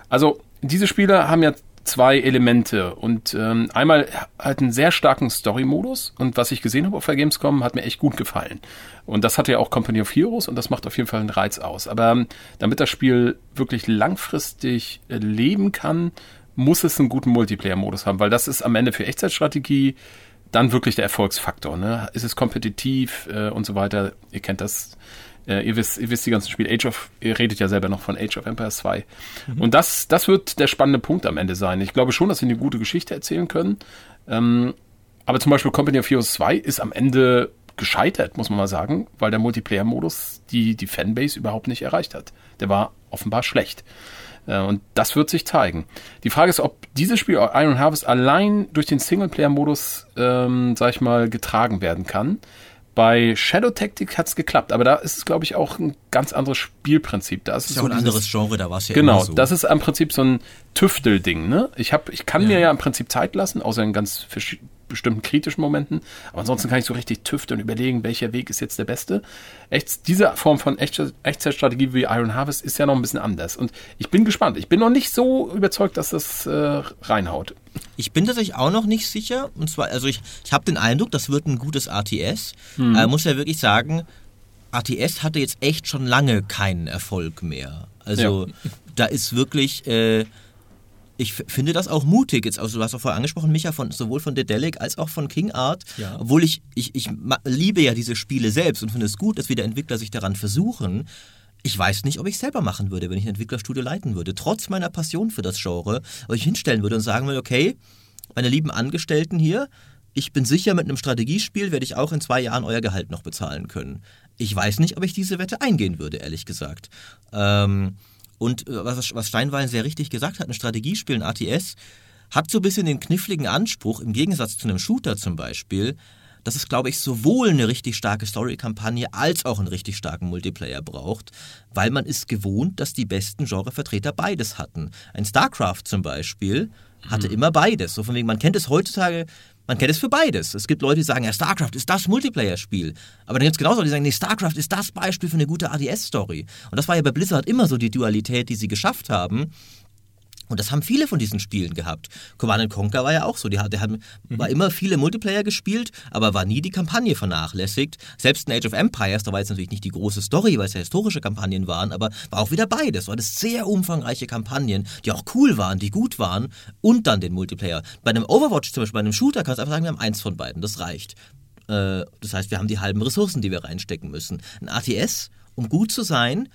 also diese Spiele haben ja zwei Elemente und ähm, einmal halt einen sehr starken Story-Modus und was ich gesehen habe auf der Gamescom hat mir echt gut gefallen und das hatte ja auch Company of Heroes und das macht auf jeden Fall einen Reiz aus. Aber ähm, damit das Spiel wirklich langfristig äh, leben kann, muss es einen guten Multiplayer-Modus haben, weil das ist am Ende für Echtzeitstrategie dann wirklich der Erfolgsfaktor. Ne? Ist es kompetitiv äh, und so weiter? Ihr kennt das äh, ihr, wisst, ihr wisst die ganzen Spiele. Age of, ihr redet ja selber noch von Age of Empires 2. Mhm. Und das, das wird der spannende Punkt am Ende sein. Ich glaube schon, dass sie eine gute Geschichte erzählen können. Ähm, aber zum Beispiel Company of Heroes 2 ist am Ende gescheitert, muss man mal sagen, weil der Multiplayer-Modus die, die Fanbase überhaupt nicht erreicht hat. Der war offenbar schlecht. Äh, und das wird sich zeigen. Die Frage ist, ob dieses Spiel Iron Harvest allein durch den Singleplayer-Modus, ähm, sag ich mal, getragen werden kann. Bei Shadow Tactic hat es geklappt, aber da ist es, glaube ich, auch ein ganz anderes Spielprinzip. Da ist, ist es ja so ein dieses, anderes Genre, da war es ja Genau, so. das ist im Prinzip so ein Tüftelding. Ne? Ich, hab, ich kann ja. mir ja im Prinzip Zeit lassen, außer in ganz bestimmten kritischen Momenten. Aber ansonsten kann ich so richtig tüfteln und überlegen, welcher Weg ist jetzt der beste. Echt, diese Form von Echtzeitstrategie wie Iron Harvest ist ja noch ein bisschen anders. Und ich bin gespannt. Ich bin noch nicht so überzeugt, dass das äh, reinhaut. Ich bin tatsächlich auch noch nicht sicher. Und zwar, also ich, ich habe den Eindruck, das wird ein gutes ATS. Hm. Äh, muss ja wirklich sagen, ATS hatte jetzt echt schon lange keinen Erfolg mehr. Also ja. da ist wirklich. Äh, ich finde das auch mutig. Jetzt, also du hast auch vorher angesprochen, Micha, von, sowohl von Dedelic als auch von King Art. Ja. Obwohl ich, ich, ich liebe ja diese Spiele selbst und finde es gut, dass wieder Entwickler sich daran versuchen. Ich weiß nicht, ob ich selber machen würde, wenn ich ein Entwicklerstudio leiten würde. Trotz meiner Passion für das Genre. Ob ich hinstellen würde und sagen würde, okay, meine lieben Angestellten hier, ich bin sicher, mit einem Strategiespiel werde ich auch in zwei Jahren euer Gehalt noch bezahlen können. Ich weiß nicht, ob ich diese Wette eingehen würde, ehrlich gesagt. Ähm, und äh, was, was Steinwallen sehr richtig gesagt hat, ein Strategiespiel, ein ATS, hat so ein bisschen den kniffligen Anspruch, im Gegensatz zu einem Shooter zum Beispiel, dass es, glaube ich, sowohl eine richtig starke Story-Kampagne als auch einen richtig starken Multiplayer braucht, weil man ist gewohnt, dass die besten Genrevertreter beides hatten. Ein StarCraft zum Beispiel hatte mhm. immer beides. So von wegen, man kennt es heutzutage man kennt es für beides. Es gibt Leute, die sagen, ja, StarCraft ist das Multiplayer-Spiel. Aber dann gibt es genauso Leute, die sagen, nee, StarCraft ist das Beispiel für eine gute ADS-Story. Und das war ja bei Blizzard immer so die Dualität, die sie geschafft haben. Und das haben viele von diesen Spielen gehabt. Command Conquer war ja auch so. Die, die haben mhm. war immer viele Multiplayer gespielt, aber war nie die Kampagne vernachlässigt. Selbst in Age of Empires, da war jetzt natürlich nicht die große Story, weil es ja historische Kampagnen waren, aber war auch wieder beides. War das sehr umfangreiche Kampagnen, die auch cool waren, die gut waren und dann den Multiplayer. Bei einem Overwatch zum Beispiel, bei einem Shooter kannst du einfach sagen, wir haben eins von beiden, das reicht. Äh, das heißt, wir haben die halben Ressourcen, die wir reinstecken müssen. Ein ATS, um gut zu sein,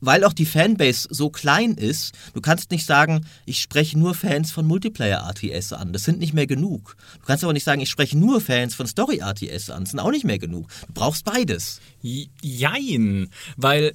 weil auch die Fanbase so klein ist, du kannst nicht sagen, ich spreche nur Fans von Multiplayer-RTS an. Das sind nicht mehr genug. Du kannst aber nicht sagen, ich spreche nur Fans von Story-RTS an. Das sind auch nicht mehr genug. Du brauchst beides. Jein, weil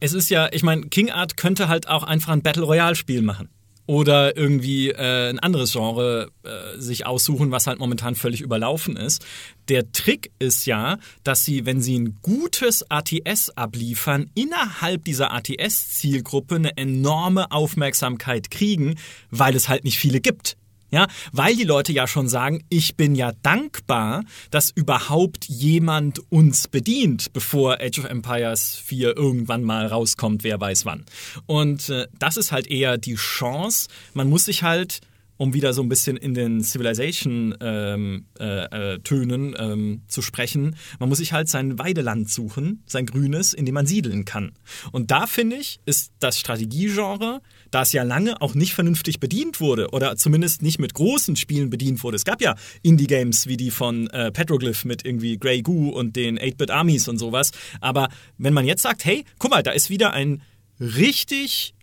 es ist ja, ich meine, King Art könnte halt auch einfach ein Battle Royale-Spiel machen oder irgendwie äh, ein anderes Genre äh, sich aussuchen, was halt momentan völlig überlaufen ist. Der Trick ist ja, dass sie, wenn sie ein gutes ATS abliefern, innerhalb dieser ATS-Zielgruppe eine enorme Aufmerksamkeit kriegen, weil es halt nicht viele gibt. Ja, weil die Leute ja schon sagen, ich bin ja dankbar, dass überhaupt jemand uns bedient, bevor Age of Empires 4 irgendwann mal rauskommt, wer weiß wann. Und äh, das ist halt eher die Chance. Man muss sich halt um wieder so ein bisschen in den Civilization-Tönen ähm, äh, äh, ähm, zu sprechen, man muss sich halt sein Weideland suchen, sein grünes, in dem man siedeln kann. Und da finde ich, ist das Strategiegenre, da es ja lange auch nicht vernünftig bedient wurde oder zumindest nicht mit großen Spielen bedient wurde. Es gab ja Indie-Games wie die von äh, Petroglyph mit irgendwie Grey Goo und den 8-Bit Armies und sowas. Aber wenn man jetzt sagt, hey, guck mal, da ist wieder ein richtig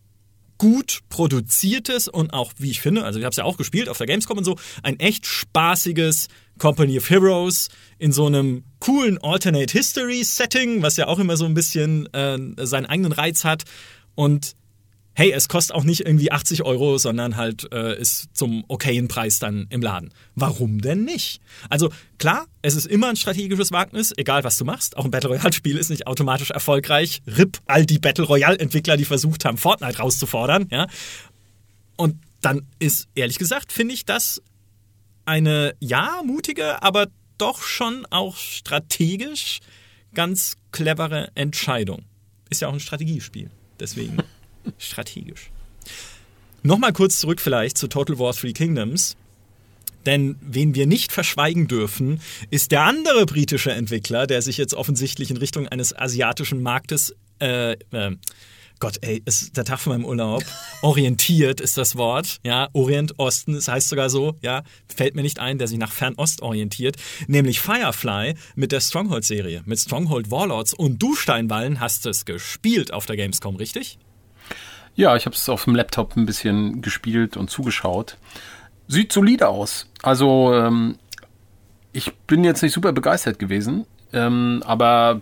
gut produziertes und auch, wie ich finde, also ich habe es ja auch gespielt auf der Gamescom und so, ein echt spaßiges Company of Heroes in so einem coolen Alternate History Setting, was ja auch immer so ein bisschen äh, seinen eigenen Reiz hat. Und hey, es kostet auch nicht irgendwie 80 Euro, sondern halt äh, ist zum okayen Preis dann im Laden. Warum denn nicht? Also klar, es ist immer ein strategisches Wagnis, egal was du machst. Auch ein Battle Royale-Spiel ist nicht automatisch erfolgreich. RIP all die Battle Royale-Entwickler, die versucht haben, Fortnite rauszufordern. Ja? Und dann ist, ehrlich gesagt, finde ich das eine, ja, mutige, aber doch schon auch strategisch ganz clevere Entscheidung. Ist ja auch ein Strategiespiel. Deswegen. Strategisch. Nochmal kurz zurück vielleicht zu Total War Three Kingdoms. Denn wen wir nicht verschweigen dürfen, ist der andere britische Entwickler, der sich jetzt offensichtlich in Richtung eines asiatischen Marktes äh, äh, Gott, ey, ist der Tag von meinem Urlaub. Orientiert ist das Wort. Ja, Orient, Osten, es das heißt sogar so, ja, fällt mir nicht ein, der sich nach Fernost orientiert. Nämlich Firefly mit der Stronghold-Serie, mit Stronghold Warlords. Und du, Steinwallen, hast es gespielt auf der Gamescom, richtig? Ja, ich habe es auf dem Laptop ein bisschen gespielt und zugeschaut. Sieht solide aus. Also ähm, ich bin jetzt nicht super begeistert gewesen, ähm, aber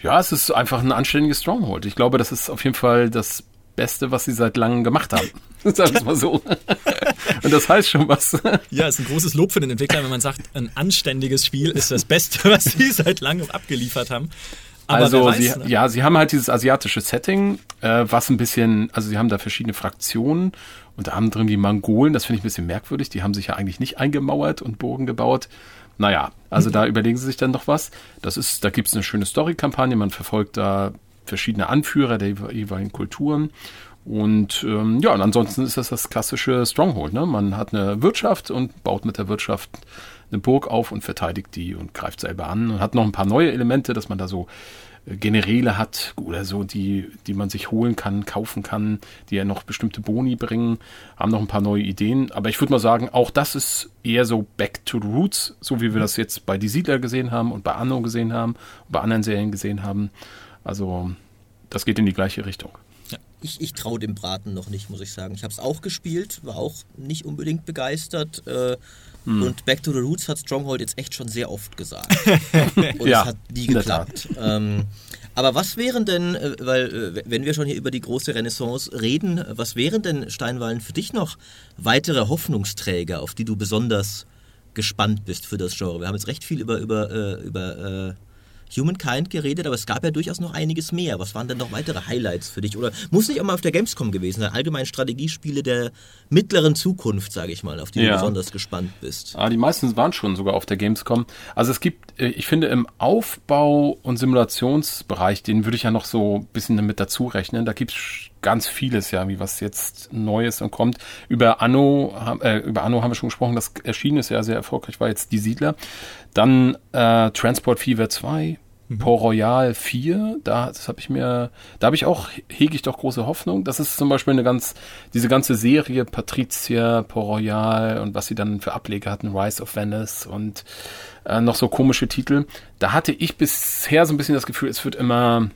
ja, es ist einfach ein anständiges Stronghold. Ich glaube, das ist auf jeden Fall das Beste, was sie seit langem gemacht haben. Sagen wir mal so. Und das heißt schon was. Ja, ist ein großes Lob für den Entwickler, wenn man sagt, ein anständiges Spiel ist das Beste, was sie seit langem abgeliefert haben. Aber also sie, ne? ja, sie haben halt dieses asiatische Setting, äh, was ein bisschen, also sie haben da verschiedene Fraktionen und da haben drin die Mongolen, das finde ich ein bisschen merkwürdig, die haben sich ja eigentlich nicht eingemauert und Burgen gebaut. Naja, also mhm. da überlegen sie sich dann noch was. Das ist, da gibt es eine schöne Story-Kampagne, man verfolgt da verschiedene Anführer der jeweiligen Kulturen. Und ähm, ja, und ansonsten ist das das klassische Stronghold. Ne? Man hat eine Wirtschaft und baut mit der Wirtschaft eine Burg auf und verteidigt die und greift selber an und hat noch ein paar neue Elemente, dass man da so äh, Generäle hat oder so, die, die man sich holen kann, kaufen kann, die ja noch bestimmte Boni bringen, haben noch ein paar neue Ideen. Aber ich würde mal sagen, auch das ist eher so Back to the Roots, so wie wir das jetzt bei Die Siedler gesehen haben und bei Anno gesehen haben und bei anderen Serien gesehen haben. Also das geht in die gleiche Richtung. Ich, ich traue dem Braten noch nicht, muss ich sagen. Ich habe es auch gespielt, war auch nicht unbedingt begeistert. Äh, hm. Und Back to the Roots hat Stronghold jetzt echt schon sehr oft gesagt. Und ja, es hat nie geklappt. Ähm, aber was wären denn, äh, weil äh, wenn wir schon hier über die große Renaissance reden, was wären denn Steinwallen für dich noch weitere Hoffnungsträger, auf die du besonders gespannt bist für das Genre? Wir haben jetzt recht viel über, über, äh, über Humankind geredet, aber es gab ja durchaus noch einiges mehr. Was waren denn noch weitere Highlights für dich? Oder muss nicht auch mal auf der Gamescom gewesen sein? Allgemein Strategiespiele der mittleren Zukunft, sage ich mal, auf die ja. du besonders gespannt bist. Ah, die meisten waren schon sogar auf der Gamescom. Also es gibt, äh, ich finde, im Aufbau- und Simulationsbereich, den würde ich ja noch so ein bisschen damit dazu rechnen. Da gibt es ganz vieles ja, wie was jetzt Neues und kommt. Über Anno, äh, über Anno haben wir schon gesprochen, das erschienen ist ja sehr erfolgreich, war jetzt Die Siedler. Dann äh, Transport Fever 2, mhm. Port Royal 4, da das habe ich mir, da habe ich auch, hege ich doch große Hoffnung. Das ist zum Beispiel eine ganz, diese ganze Serie Patricia, Port Royal und was sie dann für Ableger hatten, Rise of Venice und äh, noch so komische Titel. Da hatte ich bisher so ein bisschen das Gefühl, es wird immer,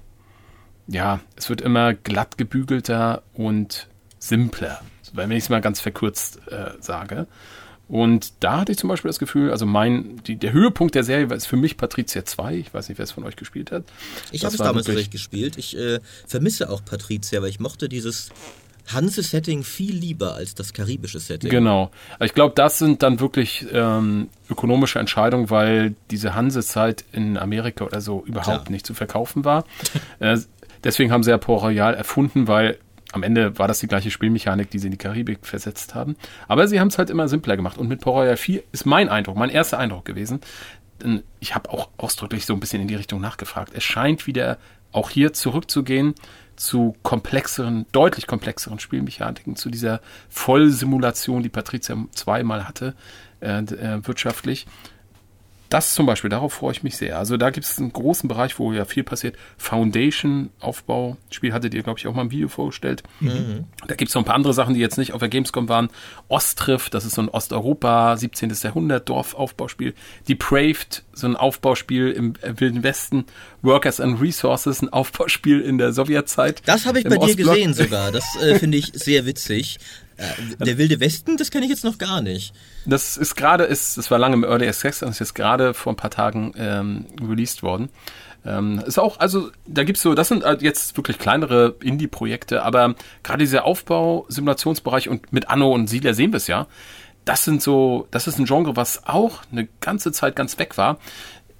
ja, es wird immer glatt gebügelter und simpler, wenn ich es mal ganz verkürzt äh, sage. Und da hatte ich zum Beispiel das Gefühl, also mein, die, der Höhepunkt der Serie war ist für mich Patricia 2. Ich weiß nicht, wer es von euch gespielt hat. Ich habe es damals wirklich gespielt. Ich äh, vermisse auch Patricia, weil ich mochte dieses Hanse-Setting viel lieber als das karibische Setting. Genau. Ich glaube, das sind dann wirklich ähm, ökonomische Entscheidungen, weil diese Hanse-Zeit in Amerika oder so überhaupt Klar. nicht zu verkaufen war. äh, deswegen haben sie ja Port Royal erfunden, weil am Ende war das die gleiche Spielmechanik, die sie in die Karibik versetzt haben. Aber sie haben es halt immer simpler gemacht. Und mit Port Royal 4 ist mein Eindruck, mein erster Eindruck gewesen. Ich habe auch ausdrücklich so ein bisschen in die Richtung nachgefragt. Es scheint wieder auch hier zurückzugehen zu komplexeren, deutlich komplexeren Spielmechaniken, zu dieser Vollsimulation, die Patricia zweimal hatte, äh, äh, wirtschaftlich das zum Beispiel, darauf freue ich mich sehr. Also da gibt es einen großen Bereich, wo ja viel passiert. Foundation, Aufbau, Spiel hattet ihr, glaube ich, auch mal ein Video vorgestellt. Mhm. Da gibt es noch ein paar andere Sachen, die jetzt nicht auf der Gamescom waren. Ostriff, das ist so ein Osteuropa, 17. Jahrhundert, Dorfaufbauspiel. Depraved, so ein Aufbauspiel im Wilden Westen. Workers and Resources, ein Aufbauspiel in der Sowjetzeit. Das habe ich bei dir gesehen sogar. Das äh, finde ich sehr witzig. Äh, der Wilde Westen, das kenne ich jetzt noch gar nicht. Das ist gerade, ist, das war lange im Early Access und ist jetzt gerade vor ein paar Tagen ähm, released worden. Ähm, ist auch, also da gibt's so, das sind halt jetzt wirklich kleinere Indie-Projekte, aber gerade dieser Aufbau, Simulationsbereich und mit Anno und Siedler sehen wir es ja. Das sind so, das ist ein Genre, was auch eine ganze Zeit ganz weg war.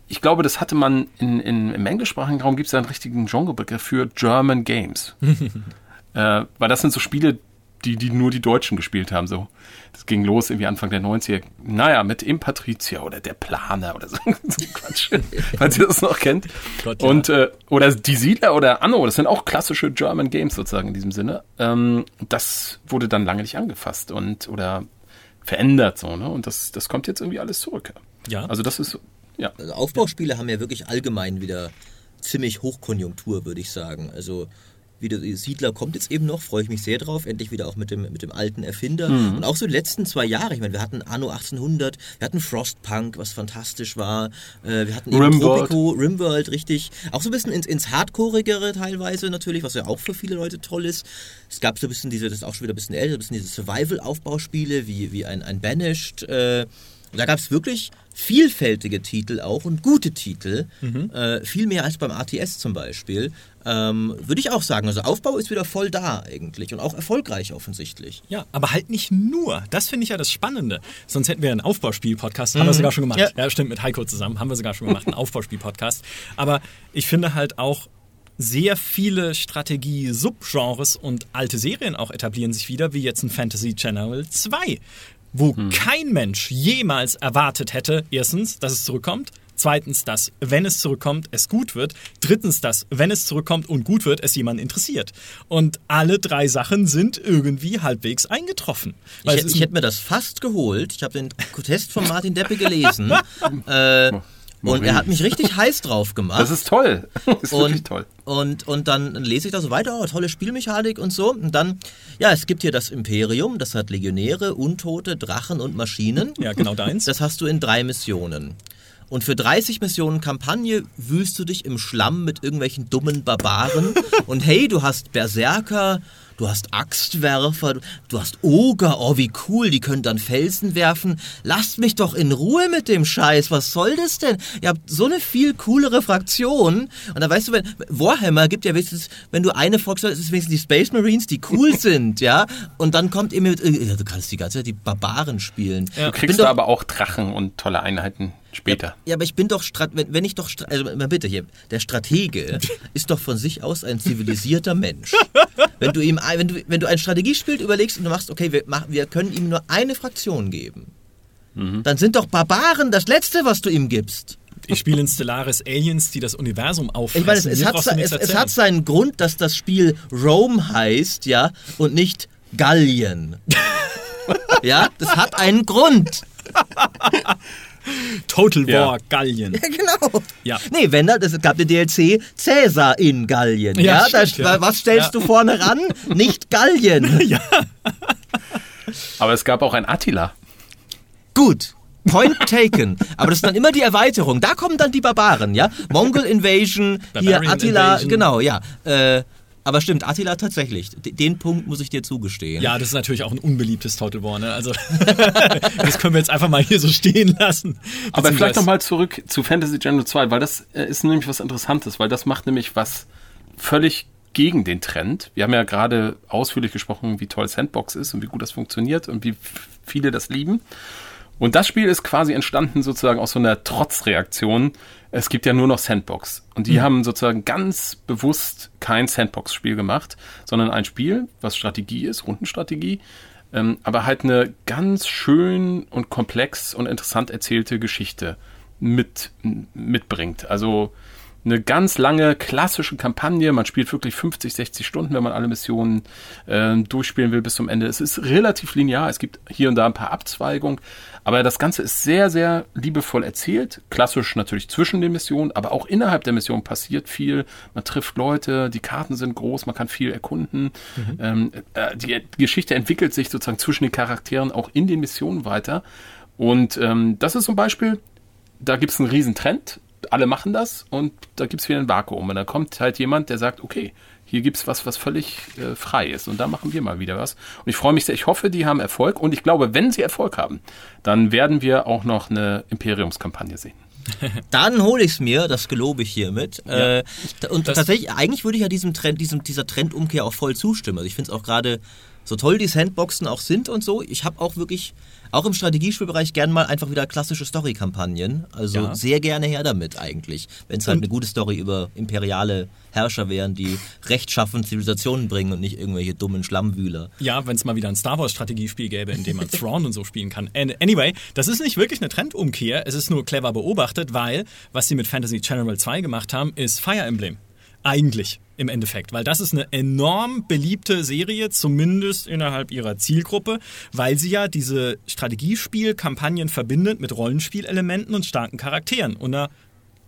Ich glaube, das hatte man in, in, im englischsprachigen Raum gibt es einen richtigen Genrebegriff für German Games. äh, weil das sind so Spiele, die, die nur die Deutschen gespielt haben. So, das ging los irgendwie Anfang der 90er. Naja, mit Impatricia oder der Planer oder so, so Quatsch, falls ihr das noch kennt. Gott, ja. Und äh, oder die Siedler oder Anno, das sind auch klassische German Games sozusagen in diesem Sinne. Ähm, das wurde dann lange nicht angefasst und oder verändert so, ne? Und das, das kommt jetzt irgendwie alles zurück. Ja. Also das ist ja. Also Aufbauspiele haben ja wirklich allgemein wieder ziemlich Hochkonjunktur, würde ich sagen. Also wieder Siedler kommt jetzt eben noch, freue ich mich sehr drauf, endlich wieder auch mit dem, mit dem alten Erfinder. Mhm. Und auch so die letzten zwei Jahre, ich meine, wir hatten Anno 1800, wir hatten Frostpunk, was fantastisch war, äh, wir hatten eben Rimworld. Tropico, Rimworld, richtig, auch so ein bisschen ins, ins Hardcoreigere teilweise natürlich, was ja auch für viele Leute toll ist. Es gab so ein bisschen diese, das ist auch schon wieder ein bisschen älter, ein bisschen diese Survival-Aufbauspiele, wie, wie ein, ein Banished, äh, und da gab es wirklich vielfältige Titel auch und gute Titel, mhm. äh, viel mehr als beim ATS zum Beispiel. Ähm, Würde ich auch sagen. Also Aufbau ist wieder voll da eigentlich und auch erfolgreich offensichtlich. Ja, aber halt nicht nur. Das finde ich ja das Spannende. Sonst hätten wir einen Aufbauspiel-Podcast. Haben mhm. wir sogar schon gemacht. Ja. ja, stimmt, mit Heiko zusammen. Haben wir sogar schon gemacht, einen Aufbauspiel-Podcast. Aber ich finde halt auch, sehr viele Strategie-Subgenres und alte Serien auch etablieren sich wieder, wie jetzt ein Fantasy Channel 2, wo hm. kein Mensch jemals erwartet hätte, erstens, dass es zurückkommt, Zweitens, dass, wenn es zurückkommt, es gut wird. Drittens, dass, wenn es zurückkommt und gut wird, es jemanden interessiert. Und alle drei Sachen sind irgendwie halbwegs eingetroffen. ich, ich hätte mir das fast geholt. Ich habe den Test von Martin Deppe gelesen. äh, und er hat mich richtig heiß drauf gemacht. Das ist toll. Das ist und, wirklich toll. Und, und dann lese ich da so weiter, oh, tolle Spielmechanik und so. Und dann, ja, es gibt hier das Imperium, das hat Legionäre, Untote, Drachen und Maschinen. Ja, genau deins. Das hast du in drei Missionen. Und für 30 Missionen Kampagne wühlst du dich im Schlamm mit irgendwelchen dummen Barbaren. und hey, du hast Berserker, du hast Axtwerfer, du hast Oger, oh wie cool, die können dann Felsen werfen. Lasst mich doch in Ruhe mit dem Scheiß, was soll das denn? Ihr habt so eine viel coolere Fraktion. Und da weißt du, wenn, Warhammer gibt ja wenigstens, wenn du eine Fraktion, ist es wenigstens die Space Marines, die cool sind, ja. Und dann kommt ihr mit, äh, du kannst die ganze Zeit die Barbaren spielen. Ja. Du kriegst da aber auch Drachen und tolle Einheiten. Später. Ja, ja, aber ich bin doch, wenn, wenn ich doch, also mal bitte hier, der Stratege ist doch von sich aus ein zivilisierter Mensch. Wenn du ihm, wenn du, wenn du ein Strategiespiel überlegst und du machst, okay, wir, machen, wir können ihm nur eine Fraktion geben, mhm. dann sind doch Barbaren das Letzte, was du ihm gibst. Ich spiele in Stellaris Aliens, die das Universum auffressen. Ich meine, es, es, hat, es, es, hat, seinen Grund, dass das Spiel Rome heißt, ja, und nicht Gallien. ja, das hat einen Grund. Total War ja. Gallien. Ja, genau. Ja. Nee, wenn da, es gab den DLC Cäsar in Gallien. Ja, ja, stimmt, da, was stellst du vorne ran? Nicht Gallien. Ja. Aber es gab auch ein Attila. Gut. Point taken. Aber das ist dann immer die Erweiterung. Da kommen dann die Barbaren, ja? Mongol Invasion, Barbarian hier Attila, Invasion. genau, ja. Äh, aber stimmt, Attila tatsächlich. Den Punkt muss ich dir zugestehen. Ja, das ist natürlich auch ein unbeliebtes Total War. Ne? Also das können wir jetzt einfach mal hier so stehen lassen. Aber vielleicht nochmal zurück zu Fantasy General 2, weil das äh, ist nämlich was Interessantes, weil das macht nämlich was völlig gegen den Trend. Wir haben ja gerade ausführlich gesprochen, wie toll Sandbox ist und wie gut das funktioniert und wie viele das lieben. Und das Spiel ist quasi entstanden sozusagen aus so einer Trotzreaktion. Es gibt ja nur noch Sandbox. Und die mhm. haben sozusagen ganz bewusst kein Sandbox-Spiel gemacht, sondern ein Spiel, was Strategie ist, Rundenstrategie, ähm, aber halt eine ganz schön und komplex und interessant erzählte Geschichte mit, mitbringt. Also eine ganz lange klassische Kampagne. Man spielt wirklich 50, 60 Stunden, wenn man alle Missionen äh, durchspielen will bis zum Ende. Es ist relativ linear. Es gibt hier und da ein paar Abzweigungen. Aber das Ganze ist sehr, sehr liebevoll erzählt. Klassisch natürlich zwischen den Missionen, aber auch innerhalb der Mission passiert viel. Man trifft Leute, die Karten sind groß, man kann viel erkunden. Mhm. Ähm, äh, die Geschichte entwickelt sich sozusagen zwischen den Charakteren auch in den Missionen weiter. Und ähm, das ist zum Beispiel, da gibt es einen riesen Trend alle machen das und da gibt es wieder ein Vakuum. Und dann kommt halt jemand, der sagt, okay, hier gibt es was, was völlig äh, frei ist. Und da machen wir mal wieder was. Und ich freue mich sehr. Ich hoffe, die haben Erfolg. Und ich glaube, wenn sie Erfolg haben, dann werden wir auch noch eine Imperiumskampagne sehen. Dann hole ich es mir, das gelobe ich hiermit. Ja, äh, und tatsächlich, eigentlich würde ich ja diesem Trend, diesem, dieser Trendumkehr auch voll zustimmen. Also ich finde es auch gerade so toll die Sandboxen auch sind und so. Ich habe auch wirklich auch im Strategiespielbereich gern mal einfach wieder klassische Story-Kampagnen. Also ja. sehr gerne her damit eigentlich. Wenn es halt eine gute Story über imperiale Herrscher wären, die rechtschaffen Zivilisationen bringen und nicht irgendwelche dummen Schlammwühler. Ja, wenn es mal wieder ein Star Wars-Strategiespiel gäbe, in dem man Thrawn und so spielen kann. Anyway, das ist nicht wirklich eine Trendumkehr. Es ist nur clever beobachtet, weil was sie mit Fantasy General 2 gemacht haben, ist Fire Emblem. Eigentlich im Endeffekt, weil das ist eine enorm beliebte Serie, zumindest innerhalb ihrer Zielgruppe, weil sie ja diese Strategiespiel-Kampagnen verbindet mit Rollenspielelementen und starken Charakteren und einer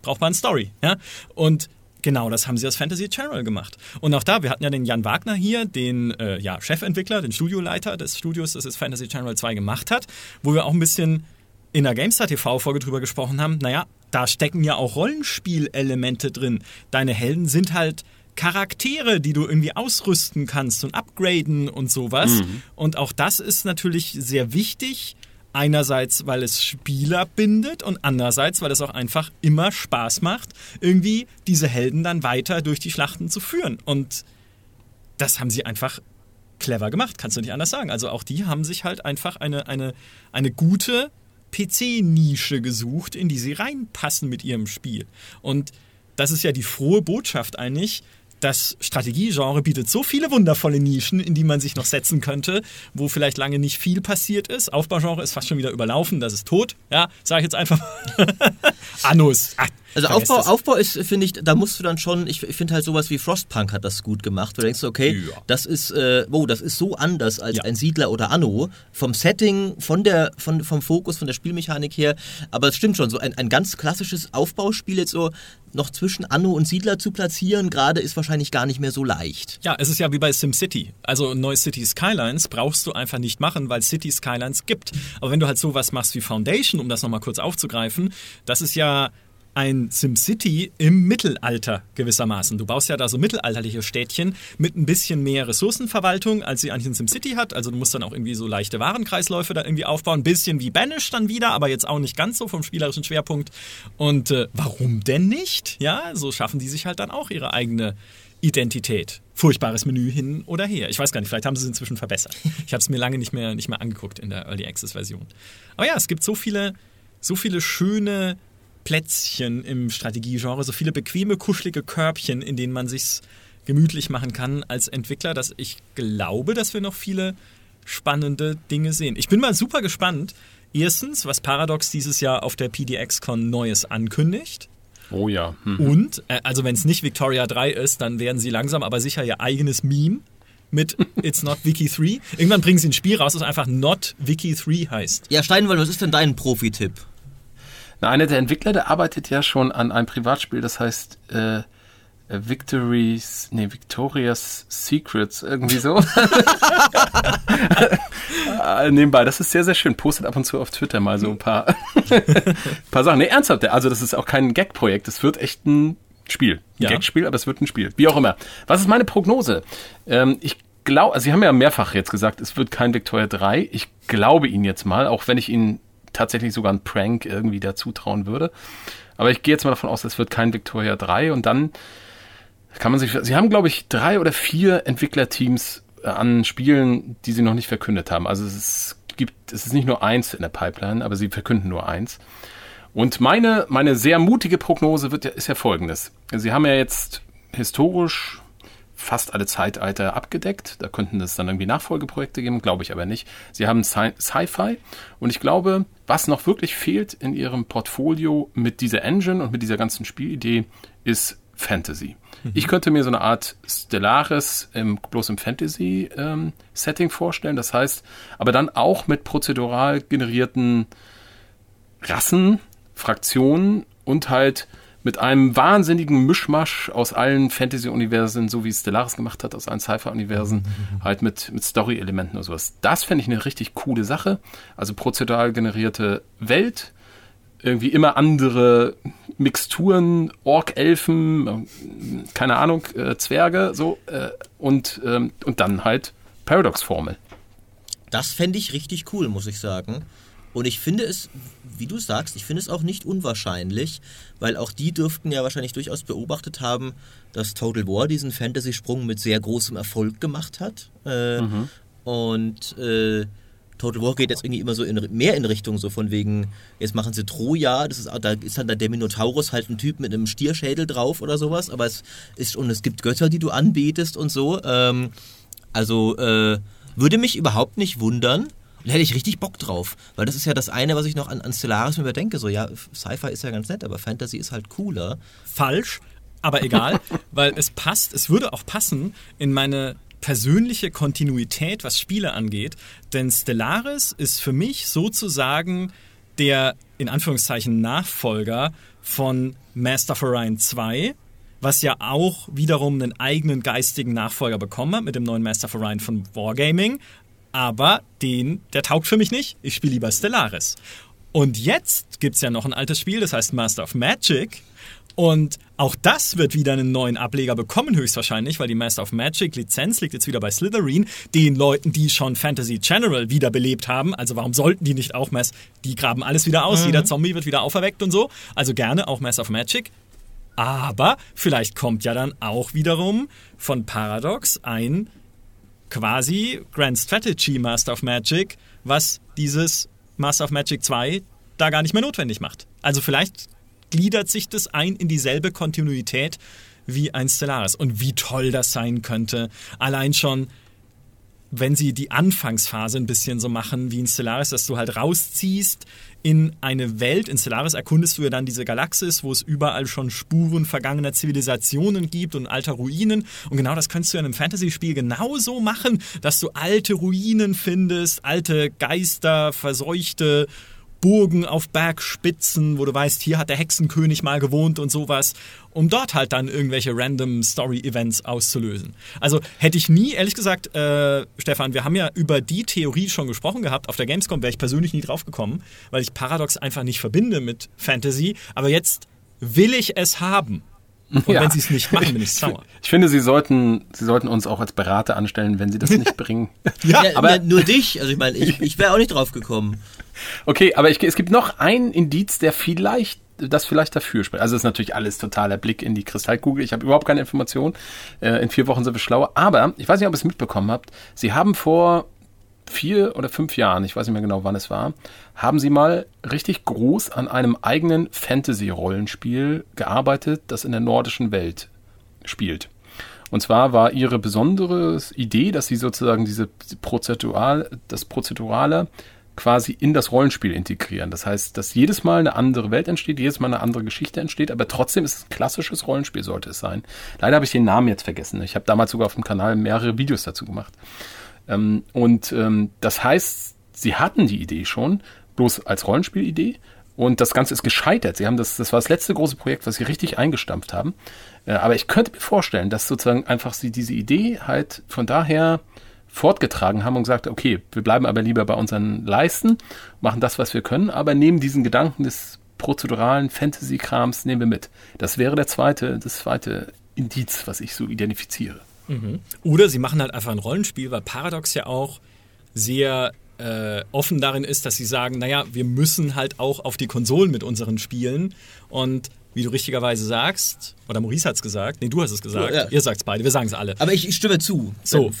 brauchbaren Story. Ja? Und Genau, das haben sie als Fantasy Channel gemacht. Und auch da, wir hatten ja den Jan Wagner hier, den äh, ja, Chefentwickler, den Studioleiter des Studios, das jetzt Fantasy Channel 2 gemacht hat, wo wir auch ein bisschen in der GameStar TV-Folge drüber gesprochen haben. Naja, da stecken ja auch Rollenspielelemente drin. Deine Helden sind halt Charaktere, die du irgendwie ausrüsten kannst und upgraden und sowas. Mhm. Und auch das ist natürlich sehr wichtig. Einerseits, weil es Spieler bindet und andererseits, weil es auch einfach immer Spaß macht, irgendwie diese Helden dann weiter durch die Schlachten zu führen. Und das haben sie einfach clever gemacht, kannst du nicht anders sagen. Also auch die haben sich halt einfach eine, eine, eine gute PC-Nische gesucht, in die sie reinpassen mit ihrem Spiel. Und das ist ja die frohe Botschaft eigentlich, das Strategiegenre bietet so viele wundervolle Nischen, in die man sich noch setzen könnte, wo vielleicht lange nicht viel passiert ist. Aufbaugenre ist fast schon wieder überlaufen, das ist tot. Ja, sage ich jetzt einfach. Anus. Ach, also Aufbau, Aufbau ist, finde ich, da musst du dann schon, ich, ich finde halt sowas wie Frostpunk hat das gut gemacht. Du denkst, okay, ja. das ist, äh, oh, das ist so anders als ja. ein Siedler oder Anno. Vom Setting, von der, von, vom Fokus, von der Spielmechanik her. Aber es stimmt schon, so ein, ein ganz klassisches Aufbauspiel jetzt so noch zwischen Anno und Siedler zu platzieren, gerade ist wahrscheinlich gar nicht mehr so leicht. Ja, es ist ja wie bei SimCity. Also neue City Skylines brauchst du einfach nicht machen, weil City Skylines gibt. Aber wenn du halt sowas machst wie Foundation, um das nochmal kurz aufzugreifen, das ist ja ein SimCity im Mittelalter gewissermaßen. Du baust ja da so mittelalterliche Städtchen mit ein bisschen mehr Ressourcenverwaltung, als sie eigentlich in SimCity hat. Also du musst dann auch irgendwie so leichte Warenkreisläufe da irgendwie aufbauen. Ein bisschen wie Banish dann wieder, aber jetzt auch nicht ganz so vom spielerischen Schwerpunkt. Und äh, warum denn nicht? Ja, so schaffen die sich halt dann auch ihre eigene Identität. Furchtbares Menü hin oder her. Ich weiß gar nicht, vielleicht haben sie es inzwischen verbessert. Ich habe es mir lange nicht mehr, nicht mehr angeguckt in der Early Access Version. Aber ja, es gibt so viele, so viele schöne Plätzchen im Strategiegenre, so viele bequeme, kuschelige Körbchen, in denen man sich's gemütlich machen kann als Entwickler, dass ich glaube, dass wir noch viele spannende Dinge sehen. Ich bin mal super gespannt. Erstens, was Paradox dieses Jahr auf der PDX-Con Neues ankündigt. Oh ja. Mhm. Und, äh, also wenn es nicht Victoria 3 ist, dann werden sie langsam aber sicher ihr eigenes Meme mit It's Not Wiki 3. Irgendwann bringen sie ein Spiel raus, das einfach Not Wiki 3 heißt. Ja, Steinwald, was ist denn dein Profi-Tipp? Na, einer der Entwickler, der arbeitet ja schon an einem Privatspiel, das heißt äh, Victories, nee, Victoria's Secrets, irgendwie so. Äh, nebenbei, das ist sehr, sehr schön. Postet ab und zu auf Twitter mal so ein paar, paar Sachen. Nee, ernsthaft, also das ist auch kein Gag-Projekt, es wird echt ein Spiel. Ein ja. Gag-Spiel, aber es wird ein Spiel. Wie auch immer. Was ist meine Prognose? Ähm, ich glaube, also Sie haben ja mehrfach jetzt gesagt, es wird kein Victoria 3. Ich glaube Ihnen jetzt mal, auch wenn ich Ihnen tatsächlich sogar ein Prank irgendwie dazu trauen würde. Aber ich gehe jetzt mal davon aus, es wird kein Victoria 3 und dann kann man sich, sie haben glaube ich drei oder vier Entwicklerteams äh, an Spielen, die sie noch nicht verkündet haben. Also es ist gibt, es ist nicht nur eins in der Pipeline, aber sie verkünden nur eins. Und meine, meine sehr mutige Prognose wird, ist ja folgendes. Sie haben ja jetzt historisch fast alle Zeitalter abgedeckt. Da könnten es dann irgendwie Nachfolgeprojekte geben, glaube ich aber nicht. Sie haben Sci-Fi und ich glaube, was noch wirklich fehlt in ihrem Portfolio mit dieser Engine und mit dieser ganzen Spielidee ist Fantasy. Mhm. Ich könnte mir so eine Art Stellaris im, bloß im Fantasy-Setting ähm, vorstellen. Das heißt, aber dann auch mit prozedural generierten Rassen, Fraktionen und halt mit einem wahnsinnigen Mischmasch aus allen Fantasy-Universen, so wie Stellaris gemacht hat, aus allen Sci-Fi-Universen, mhm. halt mit, mit Story-Elementen und sowas. Das fände ich eine richtig coole Sache. Also prozedural generierte Welt, irgendwie immer andere Mixturen, Ork-Elfen, keine Ahnung, äh, Zwerge, so, äh, und, ähm, und dann halt Paradox-Formel. Das fände ich richtig cool, muss ich sagen. Und ich finde es, wie du sagst, ich finde es auch nicht unwahrscheinlich, weil auch die dürften ja wahrscheinlich durchaus beobachtet haben, dass Total War diesen Fantasy-Sprung mit sehr großem Erfolg gemacht hat. Äh, mhm. Und äh, Total War geht jetzt irgendwie immer so in, mehr in Richtung so von wegen, jetzt machen sie Troja, das ist, da ist dann der Minotaurus halt ein Typ mit einem Stierschädel drauf oder sowas, aber es ist, und es gibt Götter, die du anbetest und so. Ähm, also äh, würde mich überhaupt nicht wundern, da hätte ich richtig Bock drauf. Weil das ist ja das eine, was ich noch an, an Stellaris mir überdenke. So, ja, Sci-Fi ist ja ganz nett, aber Fantasy ist halt cooler. Falsch, aber egal, weil es passt, es würde auch passen in meine persönliche Kontinuität, was Spiele angeht. Denn Stellaris ist für mich sozusagen der, in Anführungszeichen, Nachfolger von Master of Orion 2 was ja auch wiederum einen eigenen geistigen Nachfolger bekommen hat mit dem neuen Master of Orion von Wargaming aber den, der taugt für mich nicht. Ich spiele lieber Stellaris. Und jetzt gibt es ja noch ein altes Spiel, das heißt Master of Magic. Und auch das wird wieder einen neuen Ableger bekommen, höchstwahrscheinlich, weil die Master of Magic Lizenz liegt jetzt wieder bei Slytherin, den Leuten, die schon Fantasy General wiederbelebt haben. Also warum sollten die nicht auch Mass? Die graben alles wieder aus, mhm. jeder Zombie wird wieder auferweckt und so. Also gerne auch Master of Magic. Aber vielleicht kommt ja dann auch wiederum von Paradox ein quasi Grand Strategy Master of Magic, was dieses Master of Magic 2 da gar nicht mehr notwendig macht. Also vielleicht gliedert sich das ein in dieselbe Kontinuität wie ein Stellaris. Und wie toll das sein könnte. Allein schon wenn sie die Anfangsphase ein bisschen so machen wie in Stellaris, dass du halt rausziehst in eine Welt. In Stellaris erkundest du ja dann diese Galaxis, wo es überall schon Spuren vergangener Zivilisationen gibt und alter Ruinen. Und genau das könntest du in einem Fantasy-Spiel genauso machen, dass du alte Ruinen findest, alte Geister, verseuchte Burgen auf Bergspitzen, wo du weißt, hier hat der Hexenkönig mal gewohnt und sowas, um dort halt dann irgendwelche random Story-Events auszulösen. Also hätte ich nie, ehrlich gesagt, äh, Stefan, wir haben ja über die Theorie schon gesprochen gehabt. Auf der Gamescom wäre ich persönlich nie drauf gekommen, weil ich Paradox einfach nicht verbinde mit Fantasy. Aber jetzt will ich es haben. Und ja. wenn sie es nicht machen, bin ich sauer. Ich finde, sie sollten, sie sollten uns auch als Berater anstellen, wenn sie das nicht bringen. ja, aber nur dich. Also ich meine, ich, ich wäre auch nicht drauf gekommen. Okay, aber ich, es gibt noch ein Indiz, der vielleicht das vielleicht dafür spricht. Also ist natürlich alles totaler Blick in die Kristallkugel. Ich habe überhaupt keine Information. Äh, in vier Wochen sind wir schlauer. Aber ich weiß nicht, ob ihr es mitbekommen habt. Sie haben vor vier oder fünf Jahren, ich weiß nicht mehr genau, wann es war, haben sie mal richtig groß an einem eigenen Fantasy-Rollenspiel gearbeitet, das in der nordischen Welt spielt. Und zwar war ihre besondere Idee, dass sie sozusagen diese Prozedural, das Prozedurale quasi in das Rollenspiel integrieren. Das heißt, dass jedes Mal eine andere Welt entsteht, jedes Mal eine andere Geschichte entsteht, aber trotzdem ist es ein klassisches Rollenspiel, sollte es sein. Leider habe ich den Namen jetzt vergessen. Ich habe damals sogar auf dem Kanal mehrere Videos dazu gemacht. Ähm, und ähm, das heißt, sie hatten die Idee schon, bloß als Rollenspielidee. Und das Ganze ist gescheitert. Sie haben das, das war das letzte große Projekt, was sie richtig eingestampft haben. Äh, aber ich könnte mir vorstellen, dass sozusagen einfach sie diese Idee halt von daher fortgetragen haben und gesagt, okay, wir bleiben aber lieber bei unseren Leisten, machen das, was wir können, aber nehmen diesen Gedanken des prozeduralen Fantasy-Krams nehmen wir mit. Das wäre der zweite, das zweite Indiz, was ich so identifiziere. Mhm. Oder sie machen halt einfach ein Rollenspiel, weil Paradox ja auch sehr äh, offen darin ist, dass sie sagen, naja, wir müssen halt auch auf die Konsolen mit unseren Spielen und wie du richtigerweise sagst, oder Maurice hat es gesagt, nee, du hast es gesagt, Ja. ihr sagt es beide, wir sagen es alle. Aber ich, ich stimme zu. So,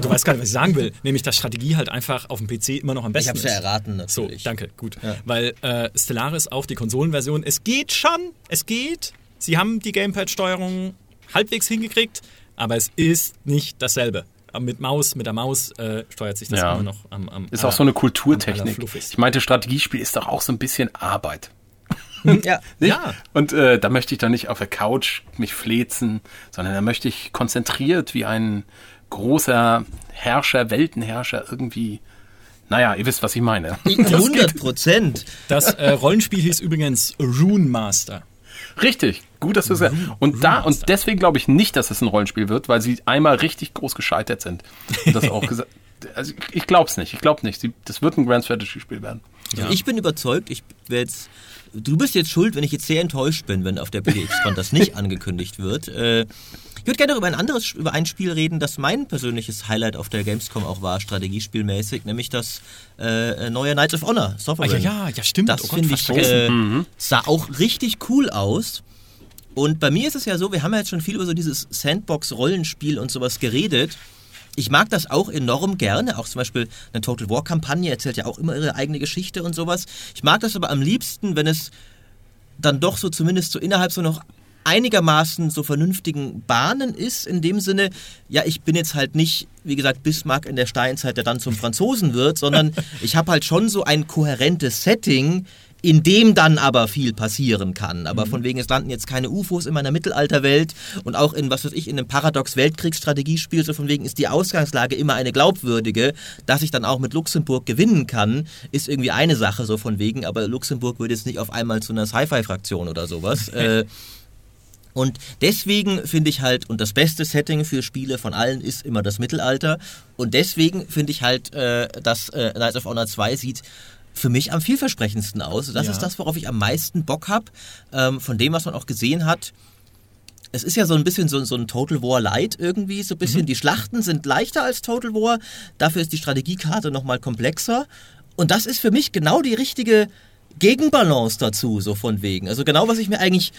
du weißt gar nicht, was ich sagen will, nämlich dass Strategie halt einfach auf dem PC immer noch am Ich besten habe es ist. ja erraten, So, natürlich. danke, gut. Ja. Weil äh, Stellaris auch die Konsolenversion, es geht schon, es geht. Sie haben die Gamepad-Steuerung halbwegs hingekriegt, aber es ist nicht dasselbe. Mit Maus, mit der Maus äh, steuert sich das Ja. immer noch am, am Ist aller- auch so eine Kulturtechnik. Ich meinte, Strategiespiel ist doch auch so ein bisschen Arbeit. Ja. Ja. Und äh, da möchte ich dann nicht auf der Couch mich flezen, sondern da möchte ich konzentriert wie ein großer Herrscher, Weltenherrscher irgendwie. Naja, ihr wisst, was ich meine. 100 Prozent. Das äh, Rollenspiel hieß übrigens Rune Master. Richtig, gut, dass du es sagst. Und da und deswegen glaube ich nicht, dass es ein Rollenspiel wird, weil sie einmal richtig groß gescheitert sind. Und das auch gesagt. Also ich, glaube es nicht. Ich glaube nicht. Sie, das wird ein Grand Strategy Spiel werden. Also ich bin überzeugt, ich werde jetzt. Du bist jetzt schuld, wenn ich jetzt sehr enttäuscht bin, wenn auf der BDX-Con das nicht angekündigt wird. Äh, ich würde gerne noch über ein anderes, über ein Spiel reden, das mein persönliches Highlight auf der Gamescom auch war, strategiespielmäßig, nämlich das äh, neue Knights of Honor, Ah, Sovereign. ja, ja, ja, stimmt. Das Oh finde ich, äh, sah auch richtig cool aus. Und bei mir ist es ja so, wir haben ja jetzt schon viel über so dieses Sandbox-Rollenspiel und sowas geredet. Ich mag das auch enorm gerne. Auch zum Beispiel eine Total War-Kampagne erzählt ja auch immer ihre eigene Geschichte und sowas. Ich mag das aber am liebsten, wenn es dann doch so zumindest so innerhalb so noch einigermaßen so vernünftigen Bahnen ist, in dem Sinne, ja, ich bin jetzt halt nicht, wie gesagt, Bismarck in der Steinzeit, der dann zum Franzosen wird, sondern ich habe halt schon so ein kohärentes Setting, in dem dann aber viel passieren kann. Aber von wegen, es landen jetzt keine UFOs in meiner Mittelalterwelt und auch in, was weiß ich, in einem Paradox-Weltkriegsstrategiespiel, so von wegen ist die Ausgangslage immer eine glaubwürdige, dass ich dann auch mit Luxemburg gewinnen kann, ist irgendwie eine Sache, so von wegen, aber Luxemburg würde jetzt nicht auf einmal zu einer Sci-Fi-Fraktion oder sowas. äh, und deswegen finde ich halt, und das beste Setting für Spiele von allen ist immer das Mittelalter. Und deswegen finde ich halt, äh, dass äh, Knights of Honor 2 sieht für mich am vielversprechendsten aus. Das Ja. ist das, worauf ich am meisten Bock habe. Ähm, von dem, was man auch gesehen hat. Es ist ja so ein bisschen so, so ein Total War Light irgendwie, so ein bisschen. Die Schlachten sind leichter als Total War, dafür ist die Strategiekarte nochmal komplexer. Und das ist für mich genau die richtige Gegenbalance dazu, so von wegen. Also genau, was ich mir eigentlich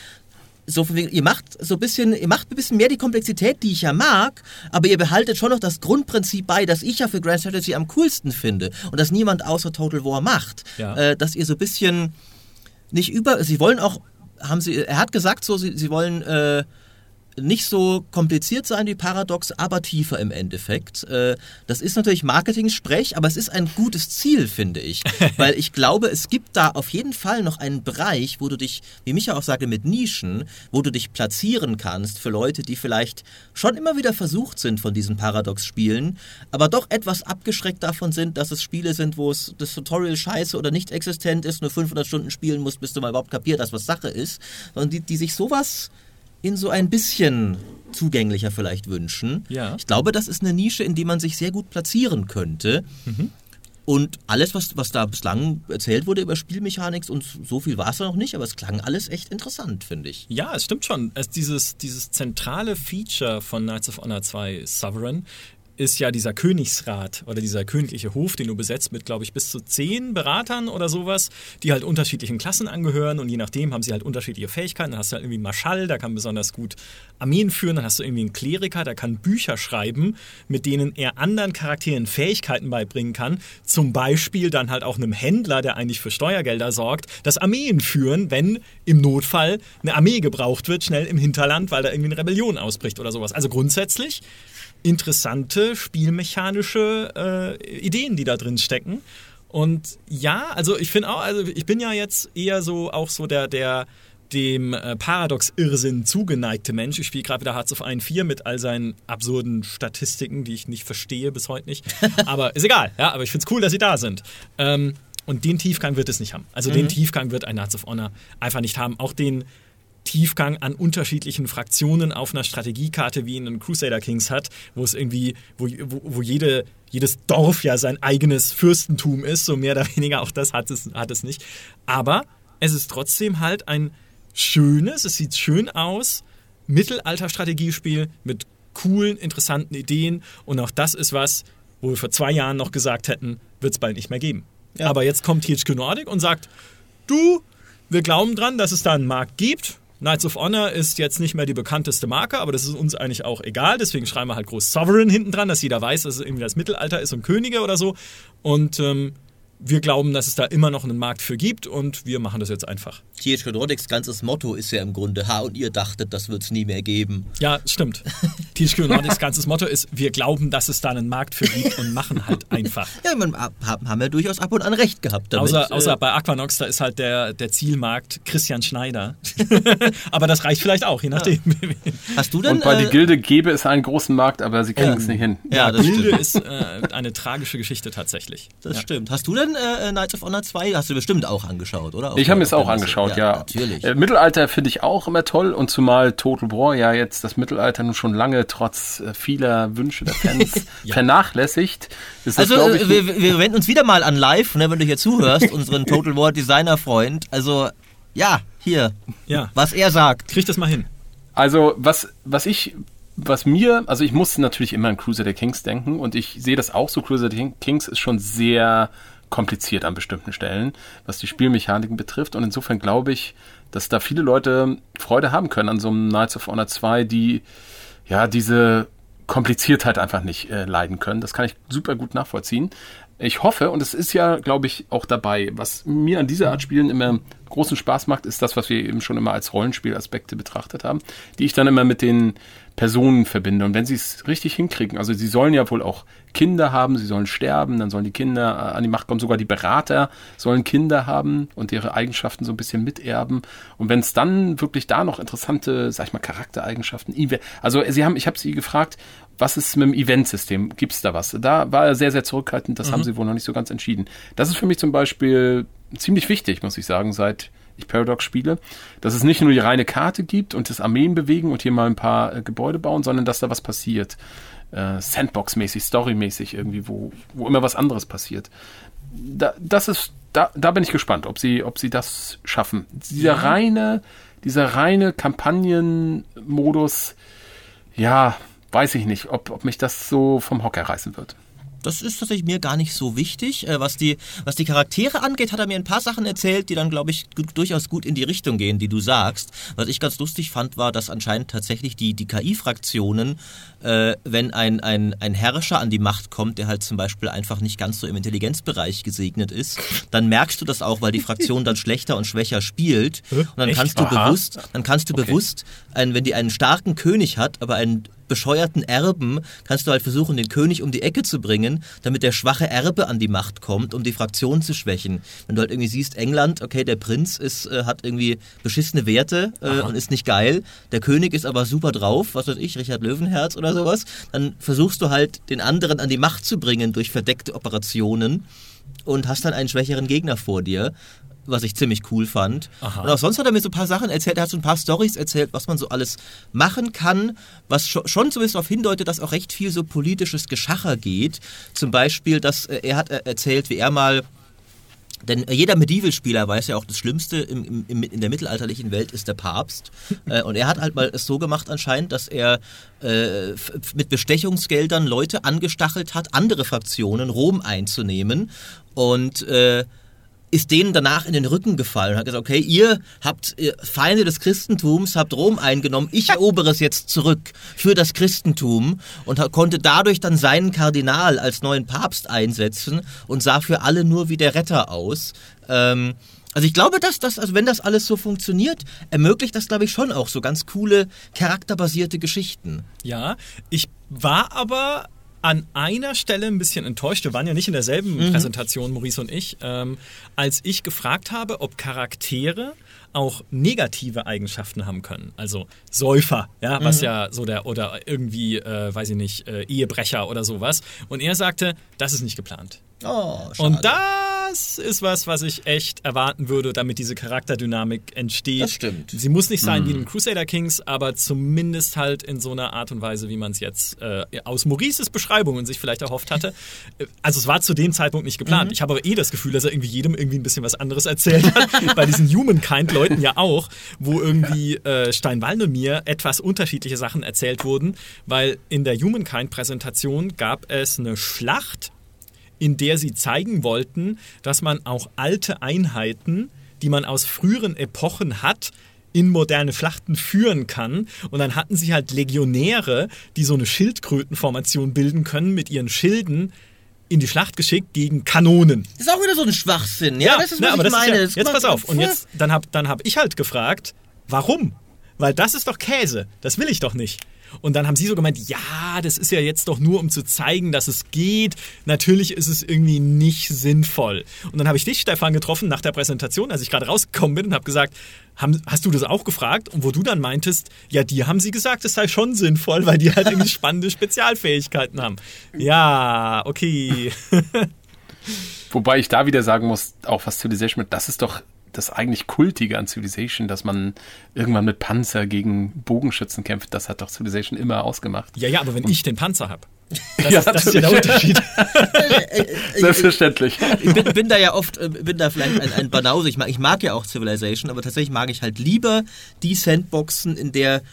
so von wegen, ihr macht so ein bisschen, ihr macht ein bisschen mehr die Komplexität, die ich ja mag, aber ihr behaltet schon noch das Grundprinzip bei, das ich ja für Grand Strategy am coolsten finde und das niemand außer Total War macht. Ja. Äh, dass ihr so ein bisschen nicht über, sie wollen auch, haben sie, er hat gesagt so, sie, sie wollen äh, nicht so kompliziert sein wie Paradox, aber tiefer im Endeffekt. Äh, Das ist natürlich Marketing-Sprech, aber es ist ein gutes Ziel, finde ich. Weil ich glaube, es gibt da auf jeden Fall noch einen Bereich, wo du dich, wie Micha auch sagte, mit Nischen, wo du dich platzieren kannst für Leute, die vielleicht schon immer wieder versucht sind von diesen Paradox-Spielen, aber doch etwas abgeschreckt davon sind, dass es Spiele sind, wo es das Tutorial scheiße oder nicht existent ist, nur 500 Stunden spielen musst, bis du mal überhaupt kapiert hast, was Sache ist. Sondern die, die sich sowas in so ein bisschen zugänglicher vielleicht wünschen. Ja. Ich glaube, das ist eine Nische, in die man sich sehr gut platzieren könnte. Und alles, was, was da bislang erzählt wurde über Spielmechanik, und so viel war es da noch nicht, aber es klang alles echt interessant, finde ich. Ja, es stimmt schon. Es, dieses, dieses zentrale Feature von Knights of Honor 2 Sovereign ist ja dieser Königsrat oder dieser königliche Hof, den du besetzt mit, glaube ich, bis zu zehn Beratern oder sowas, die halt unterschiedlichen Klassen angehören und je nachdem haben sie halt unterschiedliche Fähigkeiten. Dann hast du halt irgendwie einen Marschall, der kann besonders gut Armeen führen, dann hast du irgendwie einen Kleriker, der kann Bücher schreiben, mit denen er anderen Charakteren Fähigkeiten beibringen kann. Zum Beispiel dann halt auch einem Händler, der eigentlich für Steuergelder sorgt, das Armeen führen, wenn im Notfall eine Armee gebraucht wird, schnell im Hinterland, weil da irgendwie eine Rebellion ausbricht oder sowas. Also grundsätzlich interessante spielmechanische äh, Ideen, die da drin stecken. Und ja, also ich finde auch, also ich bin ja jetzt eher so auch so der, der dem äh, Paradox-Irrsinn zugeneigte Mensch. Ich spiele gerade wieder Hearts of Iron 4 mit all seinen absurden Statistiken, die ich nicht verstehe bis heute nicht. Aber ist egal, ja, aber ich finde es cool, dass sie da sind. Ähm, und den Tiefgang wird es nicht haben. Also den Tiefgang wird ein Knights of Honor einfach nicht haben. Auch den Tiefgang an unterschiedlichen Fraktionen auf einer Strategiekarte wie in den Crusader Kings hat, wo es irgendwie, wo, wo, wo jede, jedes Dorf ja sein eigenes Fürstentum ist, so mehr oder weniger, auch das hat es, hat es nicht. Aber es ist trotzdem halt ein schönes, es sieht schön aus, Mittelalter-Strategiespiel mit coolen, interessanten Ideen und auch das ist was, wo wir vor zwei Jahren noch gesagt hätten, wird es bald nicht mehr geben. Ja. Aber jetzt kommt THQ Nordic und sagt, du, wir glauben dran, dass es da einen Markt gibt. Knights of Honor ist jetzt nicht mehr die bekannteste Marke, aber das ist uns eigentlich auch egal. Deswegen schreiben wir halt groß Sovereign hinten dran, dass jeder weiß, dass es irgendwie das Mittelalter ist und Könige oder so. Und ähm, wir glauben, dass es da immer noch einen Markt für gibt und wir machen das jetzt einfach. THQ Nordics ganzes Motto ist ja im Grunde, ha, und ihr dachtet, das wird es nie mehr geben. Ja, stimmt. THQ Nordics ganzes Motto ist, wir glauben, dass es da einen Markt für gibt und machen halt einfach. Ja, man, haben wir durchaus ab und an recht gehabt damit. Außer, außer äh, bei Aquanox, da ist halt der, der Zielmarkt Christian Schneider. aber das reicht vielleicht auch, je nachdem. Ja. Hast du denn... Und bei äh, die Gilde gäbe es einen großen Markt, aber sie kriegen es nicht hin. Ja, ja das Gilde stimmt. ist äh, eine tragische Geschichte tatsächlich. Das ja. stimmt. Hast du denn äh, Knights of Honor 2? Hast du bestimmt auch angeschaut, oder? Auf ich habe mir es auch angeschaut, ja. Natürlich. Äh, Mittelalter finde ich auch immer toll und zumal Total War ja jetzt das Mittelalter nun schon lange trotz äh, vieler Wünsche der Fans ja. vernachlässigt. Ist also das, ich, wir, wir, wenden uns wieder mal an Live, ne, wenn du hier zuhörst, unseren Total War Designer Freund. Also ja, hier, ja. was er sagt. Krieg das mal hin. Also was, was ich was mir, also ich muss natürlich immer an Crusader Kings denken und ich sehe das auch so. Crusader Kings ist schon sehr kompliziert an bestimmten Stellen, was die Spielmechaniken betrifft. Und insofern glaube ich, dass da viele Leute Freude haben können an so einem Knights of Honor 2, die ja diese Kompliziertheit einfach nicht äh, leiden können. Das kann ich super gut nachvollziehen. Ich hoffe, und es ist ja, glaube ich, auch dabei, was mir an dieser Art Spielen immer großen Spaß macht, ist das, was wir eben schon immer als Rollenspielaspekte betrachtet haben, die ich dann immer mit den Personen verbinde. Und wenn sie es richtig hinkriegen, also sie sollen ja wohl auch Kinder haben, sie sollen sterben, dann sollen die Kinder äh, an die Macht kommen, sogar die Berater sollen Kinder haben und ihre Eigenschaften so ein bisschen miterben. Und wenn es dann wirklich da noch interessante, sag ich mal, Charaktereigenschaften, also sie haben, ich habe sie gefragt, was ist mit dem Eventsystem? Gibt es da was? Da war er sehr, sehr zurückhaltend, das mhm. haben sie wohl noch nicht so ganz entschieden. Das ist für mich zum Beispiel ziemlich wichtig, muss ich sagen, seit ich Paradox spiele, dass es nicht nur die reine Karte gibt und das Armeen bewegen und hier mal ein paar äh, Gebäude bauen, sondern dass da was passiert. Äh, Sandbox-mäßig, Story-mäßig irgendwie, wo, wo immer was anderes passiert. Da, das ist, da, da bin ich gespannt, ob sie, ob sie das schaffen. Dieser ja. reine, dieser reine Kampagnenmodus, ja, weiß ich nicht, ob, ob mich das so vom Hocker reißen wird das ist tatsächlich mir gar nicht so wichtig. Äh, was, die, was die Charaktere angeht, hat er mir ein paar Sachen erzählt, die dann, glaube ich, durchaus gut in die Richtung gehen, die du sagst. Was ich ganz lustig fand, war, dass anscheinend tatsächlich die, die KI-Fraktionen, äh, wenn ein, ein, ein Herrscher an die Macht kommt, der halt zum Beispiel einfach nicht ganz so im Intelligenzbereich gesegnet ist, dann merkst du das auch, weil die Fraktion dann schlechter und schwächer spielt. Und dann Echt? kannst du Aha. bewusst, dann kannst du okay. bewusst, ein, wenn die einen starken König hat, aber einen bescheuerten Erben kannst du halt versuchen, den König um die Ecke zu bringen, damit der schwache Erbe an die Macht kommt, um die Fraktion zu schwächen. Wenn du halt irgendwie siehst, England, okay, der Prinz ist, äh, hat irgendwie beschissene Werte äh, und ist nicht geil, der König ist aber super drauf, was weiß ich, Richard Löwenherz oder sowas, dann versuchst du halt, den anderen an die Macht zu bringen durch verdeckte Operationen und hast dann einen schwächeren Gegner vor dir was ich ziemlich cool fand. Aha. Und auch sonst hat er mir so ein paar Sachen erzählt, er hat so ein paar Stories erzählt, was man so alles machen kann, was schon zumindest darauf hindeutet, dass auch recht viel so politisches Geschacher geht. Zum Beispiel, dass äh, er hat äh, erzählt, wie er mal denn jeder Medieval-Spieler weiß ja auch, das Schlimmste im, im, in der mittelalterlichen Welt ist der Papst. äh, und er hat halt mal es so gemacht anscheinend, dass er äh, mit Bestechungsgeldern Leute angestachelt hat, andere Fraktionen Rom einzunehmen. Und äh, ist denen danach in den Rücken gefallen und hat gesagt, okay, ihr habt Feinde des Christentums, habt Rom eingenommen, ich erobere es jetzt zurück für das Christentum und konnte dadurch dann seinen Kardinal als neuen Papst einsetzen und sah für alle nur wie der Retter aus. Ähm, also ich glaube, dass das, also wenn das alles so funktioniert, ermöglicht das, glaube ich, schon auch so ganz coole, charakterbasierte Geschichten. Ja, ich war aber an einer Stelle ein bisschen enttäuscht. Wir waren ja nicht in derselben mhm. Präsentation, Maurice und ich, ähm, als ich gefragt habe, ob Charaktere auch negative Eigenschaften haben können. Also Säufer, ja, was mhm. ja so der, oder irgendwie, äh, weiß ich nicht, äh, Ehebrecher oder sowas. Und er sagte, das ist nicht geplant. Oh, schade. Und das ist was, was ich echt erwarten würde, damit diese Charakterdynamik entsteht. Das stimmt. Sie muss nicht sein mhm. wie in Crusader Kings, aber zumindest halt in so einer Art und Weise, wie man es jetzt äh, aus Maurices Beschreibungen sich vielleicht erhofft hatte. Also es war zu dem Zeitpunkt nicht geplant. Mhm. Ich habe aber eh das Gefühl, dass er irgendwie jedem irgendwie ein bisschen was anderes erzählt hat. Bei diesen Humankind-Leuten ja auch, wo irgendwie äh, Steinwall und mir etwas unterschiedliche Sachen erzählt wurden, weil in der Humankind-Präsentation gab es eine Schlacht in der sie zeigen wollten, dass man auch alte Einheiten, die man aus früheren Epochen hat, in moderne Schlachten führen kann. Und dann hatten sie halt Legionäre, die so eine Schildkrötenformation bilden können mit ihren Schilden in die Schlacht geschickt gegen Kanonen. Das ist auch wieder so ein Schwachsinn. Ja, das ist, was ne, aber ich das meine. Ist ja, jetzt pass auf. Und jetzt, dann habe dann hab ich halt gefragt, warum? Weil das ist doch Käse. Das will ich doch nicht. Und dann haben sie so gemeint, ja, das ist ja jetzt doch nur, um zu zeigen, dass es geht. Natürlich ist es irgendwie nicht sinnvoll. Und dann habe ich dich, Stefan, getroffen nach der Präsentation, als ich gerade rausgekommen bin und habe gesagt, hast du das auch gefragt? Und wo du dann meintest, ja, die haben sie gesagt, es sei schon sinnvoll, weil die halt irgendwie spannende Spezialfähigkeiten haben. Ja, okay. Wobei ich da wieder sagen muss, auch was Civilization mit, das ist doch das eigentlich Kultige an Civilization, dass man irgendwann mit Panzer gegen Bogenschützen kämpft, das hat doch Civilization immer ausgemacht. Ja, ja, aber wenn Und ich den Panzer habe. Das, ja, ist, das ist ja der Unterschied. Selbstverständlich. Ich bin, bin, da ja oft, äh, bin da vielleicht ein, ein Banause. Ich mag, ich mag ja auch Civilization, aber tatsächlich mag ich halt lieber die Sandboxen, in der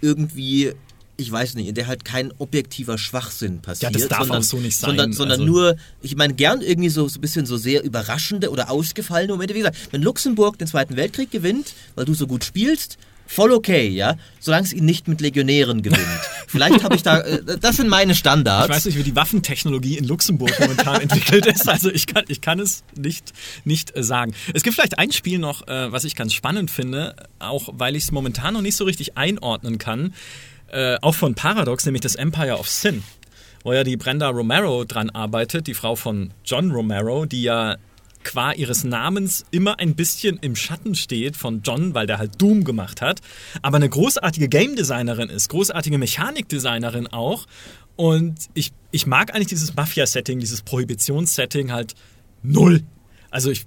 irgendwie ich weiß nicht, in der halt kein objektiver Schwachsinn passiert. Ja, das darf sondern, auch so nicht sein. Sondern, sondern also nur, ich meine, gern irgendwie so, so ein bisschen so sehr überraschende oder ausgefallene Momente. Wie gesagt, wenn Luxemburg den Zweiten Weltkrieg gewinnt, weil du so gut spielst, voll okay, ja, solange es ihn nicht mit Legionären gewinnt. Vielleicht habe ich da, äh, das sind meine Standards. Ich weiß nicht, wie die Waffentechnologie in Luxemburg momentan entwickelt ist, also ich kann, ich kann es nicht, nicht äh, sagen. Es gibt vielleicht ein Spiel noch, äh, was ich ganz spannend finde, auch weil ich es momentan noch nicht so richtig einordnen kann äh, auch von Paradox, nämlich das Empire of Sin, wo ja die Brenda Romero dran arbeitet, die Frau von John Romero, die ja qua ihres Namens immer ein bisschen im Schatten steht von John, weil der halt Doom gemacht hat, aber eine großartige Game Designerin ist, großartige Mechanikdesignerin auch. Und ich, ich mag eigentlich dieses Mafia-Setting, dieses Prohibitionssetting halt null. Also ich,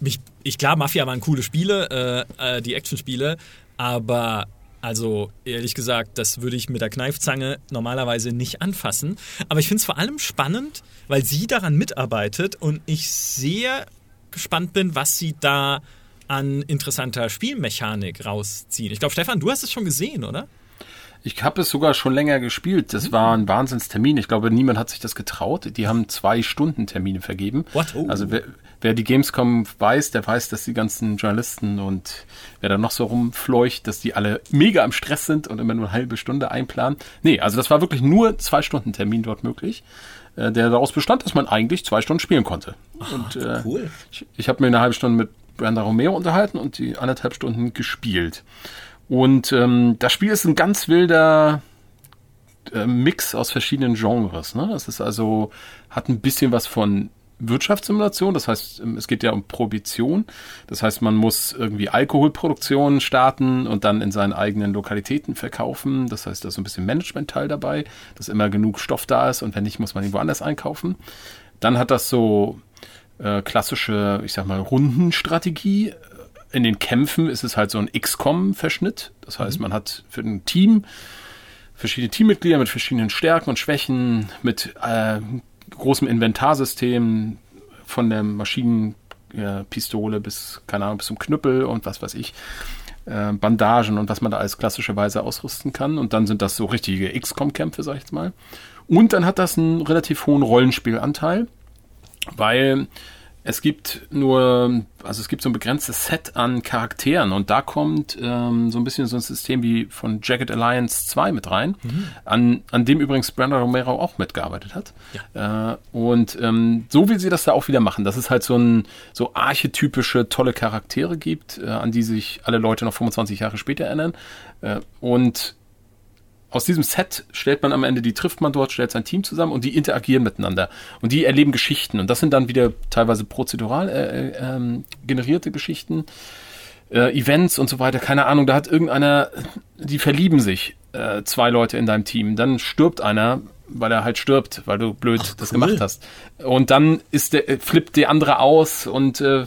mich, ich klar, Mafia waren coole Spiele, äh, äh, die Action-Spiele, aber also ehrlich gesagt, das würde ich mit der Kneifzange normalerweise nicht anfassen. Aber ich finde es vor allem spannend, weil sie daran mitarbeitet und ich sehr gespannt bin, was sie da an interessanter Spielmechanik rausziehen. Ich glaube, Stefan, du hast es schon gesehen, oder? Ich habe es sogar schon länger gespielt. Das war ein Wahnsinnstermin. Ich glaube, niemand hat sich das getraut. Die haben zwei Stunden Termine vergeben. What? Oh. Also wer, wer, die Gamescom weiß, der weiß, dass die ganzen Journalisten und wer da noch so rumfleucht, dass die alle mega am Stress sind und immer nur eine halbe Stunde einplanen. Nee, also das war wirklich nur zwei Stunden Termin dort möglich, äh, der daraus bestand, dass man eigentlich zwei Stunden spielen konnte. Ach, und äh, cool. Ich, ich habe mir eine halbe Stunde mit Brenda Romeo unterhalten und die anderthalb Stunden gespielt. Und ähm, das Spiel ist ein ganz wilder äh, Mix aus verschiedenen Genres. Ne? Es ist also, hat ein bisschen was von Wirtschaftssimulation, das heißt, ähm, es geht ja um Prohibition. Das heißt, man muss irgendwie Alkoholproduktion starten und dann in seinen eigenen Lokalitäten verkaufen. Das heißt, da ist so ein bisschen Management-Teil dabei, dass immer genug Stoff da ist und wenn nicht, muss man ihn woanders einkaufen. Dann hat das so äh, klassische, ich sag mal, Rundenstrategie in den Kämpfen ist es halt so ein XCOM-Verschnitt. Das heißt, mhm. man hat für ein Team verschiedene Teammitglieder mit verschiedenen Stärken und Schwächen, mit äh, großem Inventarsystem von der Maschinenpistole bis, keine Ahnung, bis zum Knüppel und was weiß ich. Äh, Bandagen und was man da alles klassischerweise ausrüsten kann. Und dann sind das so richtige XCOM-Kämpfe, sag ich jetzt mal. Und dann hat das einen relativ hohen Rollenspielanteil, weil es gibt nur, also es gibt so ein begrenztes Set an Charakteren und da kommt ähm, so ein bisschen so ein System wie von Jagged Alliance 2 mit rein, mhm. an, an dem übrigens Brenda Romero auch mitgearbeitet hat. Ja. Äh, und ähm, so will sie das da auch wieder machen, dass es halt so ein so archetypische, tolle Charaktere gibt, äh, an die sich alle Leute noch 25 Jahre später erinnern. Äh, und aus diesem Set stellt man am Ende, die trifft man dort, stellt sein Team zusammen und die interagieren miteinander. Und die erleben Geschichten. Und das sind dann wieder teilweise prozedural äh, äh, ähm, generierte Geschichten, äh, Events und so weiter. Keine Ahnung, da hat irgendeiner, die verlieben sich, äh, zwei Leute in deinem Team. Dann stirbt einer, weil er halt stirbt, weil du blöd Ach, das gemacht hast. Und dann ist der, äh, flippt der andere aus und äh,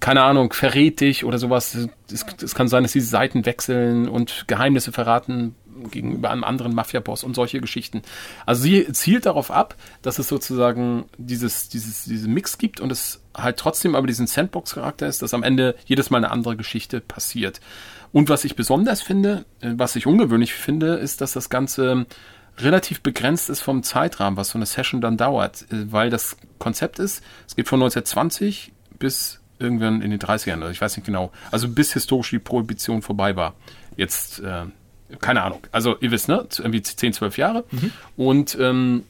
keine Ahnung, verrät dich oder sowas. Es, es, kann sein, dass die Seiten wechseln und Geheimnisse verraten, gegenüber einem anderen Mafia-Boss und solche Geschichten. Also sie zielt darauf ab, dass es sozusagen dieses, dieses, diesen Mix gibt und es halt trotzdem aber diesen Sandbox-Charakter ist, dass am Ende jedes Mal eine andere Geschichte passiert. Und was ich besonders finde, äh, was ich ungewöhnlich finde, ist, dass das Ganze relativ begrenzt ist vom Zeitrahmen, was so eine Session dann dauert, äh, weil das Konzept ist, es geht von 1920 bis irgendwann in den 30ern, also ich weiß nicht genau. Also bis historisch die Prohibition vorbei war. Jetzt, äh, keine Ahnung. Also ihr wisst, ne? Irgendwie 10, 12 Jahre. Mhm. Und ähm,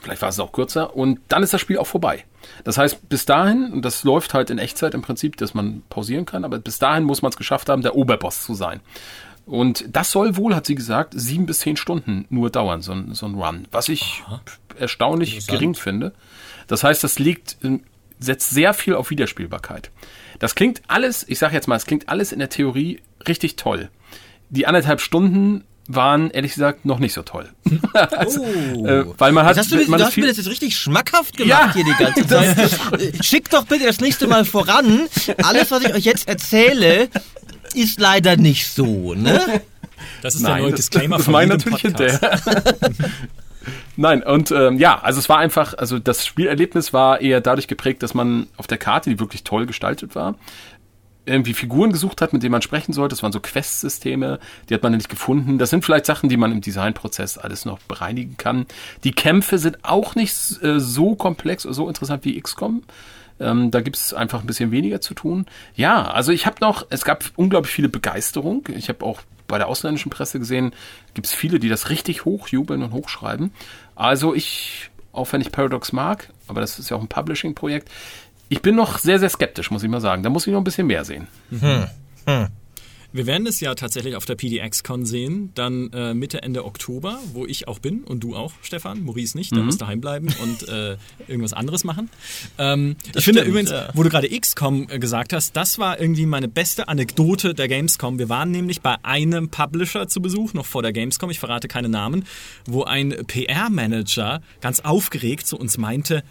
vielleicht war es auch kürzer. Und dann ist das Spiel auch vorbei. Das heißt, bis dahin, und das läuft halt in Echtzeit im Prinzip, dass man pausieren kann, aber bis dahin muss man es geschafft haben, der Oberboss zu sein. Und das soll wohl, hat sie gesagt, sieben bis zehn Stunden nur dauern, so ein, so ein Run. Was ich Aha. erstaunlich gering finde. Das heißt, das liegt, setzt sehr viel auf Wiederspielbarkeit. Das klingt alles, ich sage jetzt mal, es klingt alles in der Theorie richtig toll. Die anderthalb Stunden waren ehrlich gesagt noch nicht so toll. also, oh. äh, weil man hat, das hast du, man du hast mir das jetzt richtig schmackhaft gemacht ja, hier die ganze Zeit. Schickt doch bitte das nächste Mal voran. Alles, was ich euch jetzt erzähle, ist leider nicht so, ne? Das ist Nein, der neue Disclaimer das, das von jedem natürlich Podcast. Nein, und ähm, ja, also es war einfach, also das Spielerlebnis war eher dadurch geprägt, dass man auf der Karte, die wirklich toll gestaltet war, irgendwie Figuren gesucht hat, mit denen man sprechen sollte. Das waren so Quest-Systeme, die hat man nicht gefunden. Das sind vielleicht Sachen, die man im Designprozess alles noch bereinigen kann. Die Kämpfe sind auch nicht äh, so komplex oder so interessant wie XCOM. Ähm, da gibt es einfach ein bisschen weniger zu tun. Ja, also ich habe noch, es gab unglaublich viele Begeisterung. Ich habe auch bei der ausländischen Presse gesehen, gibt es viele, die das richtig hochjubeln und hochschreiben. Also ich, auch wenn ich Paradox mag, aber das ist ja auch ein Publishing-Projekt, ich bin noch sehr, sehr skeptisch, muss ich mal sagen. Da muss ich noch ein bisschen mehr sehen. Hm. Hm. Wir werden es ja tatsächlich auf der PDX-Con sehen, dann äh, Mitte, Ende Oktober, wo ich auch bin und du auch, Stefan. Maurice nicht, der mhm. muss daheim bleiben und äh, irgendwas anderes machen. Ähm, ich finde übrigens, ja. wo du gerade XCOM äh, gesagt hast, das war irgendwie meine beste Anekdote der Gamescom. Wir waren nämlich bei einem Publisher zu Besuch, noch vor der Gamescom, ich verrate keine Namen, wo ein PR-Manager ganz aufgeregt zu uns meinte,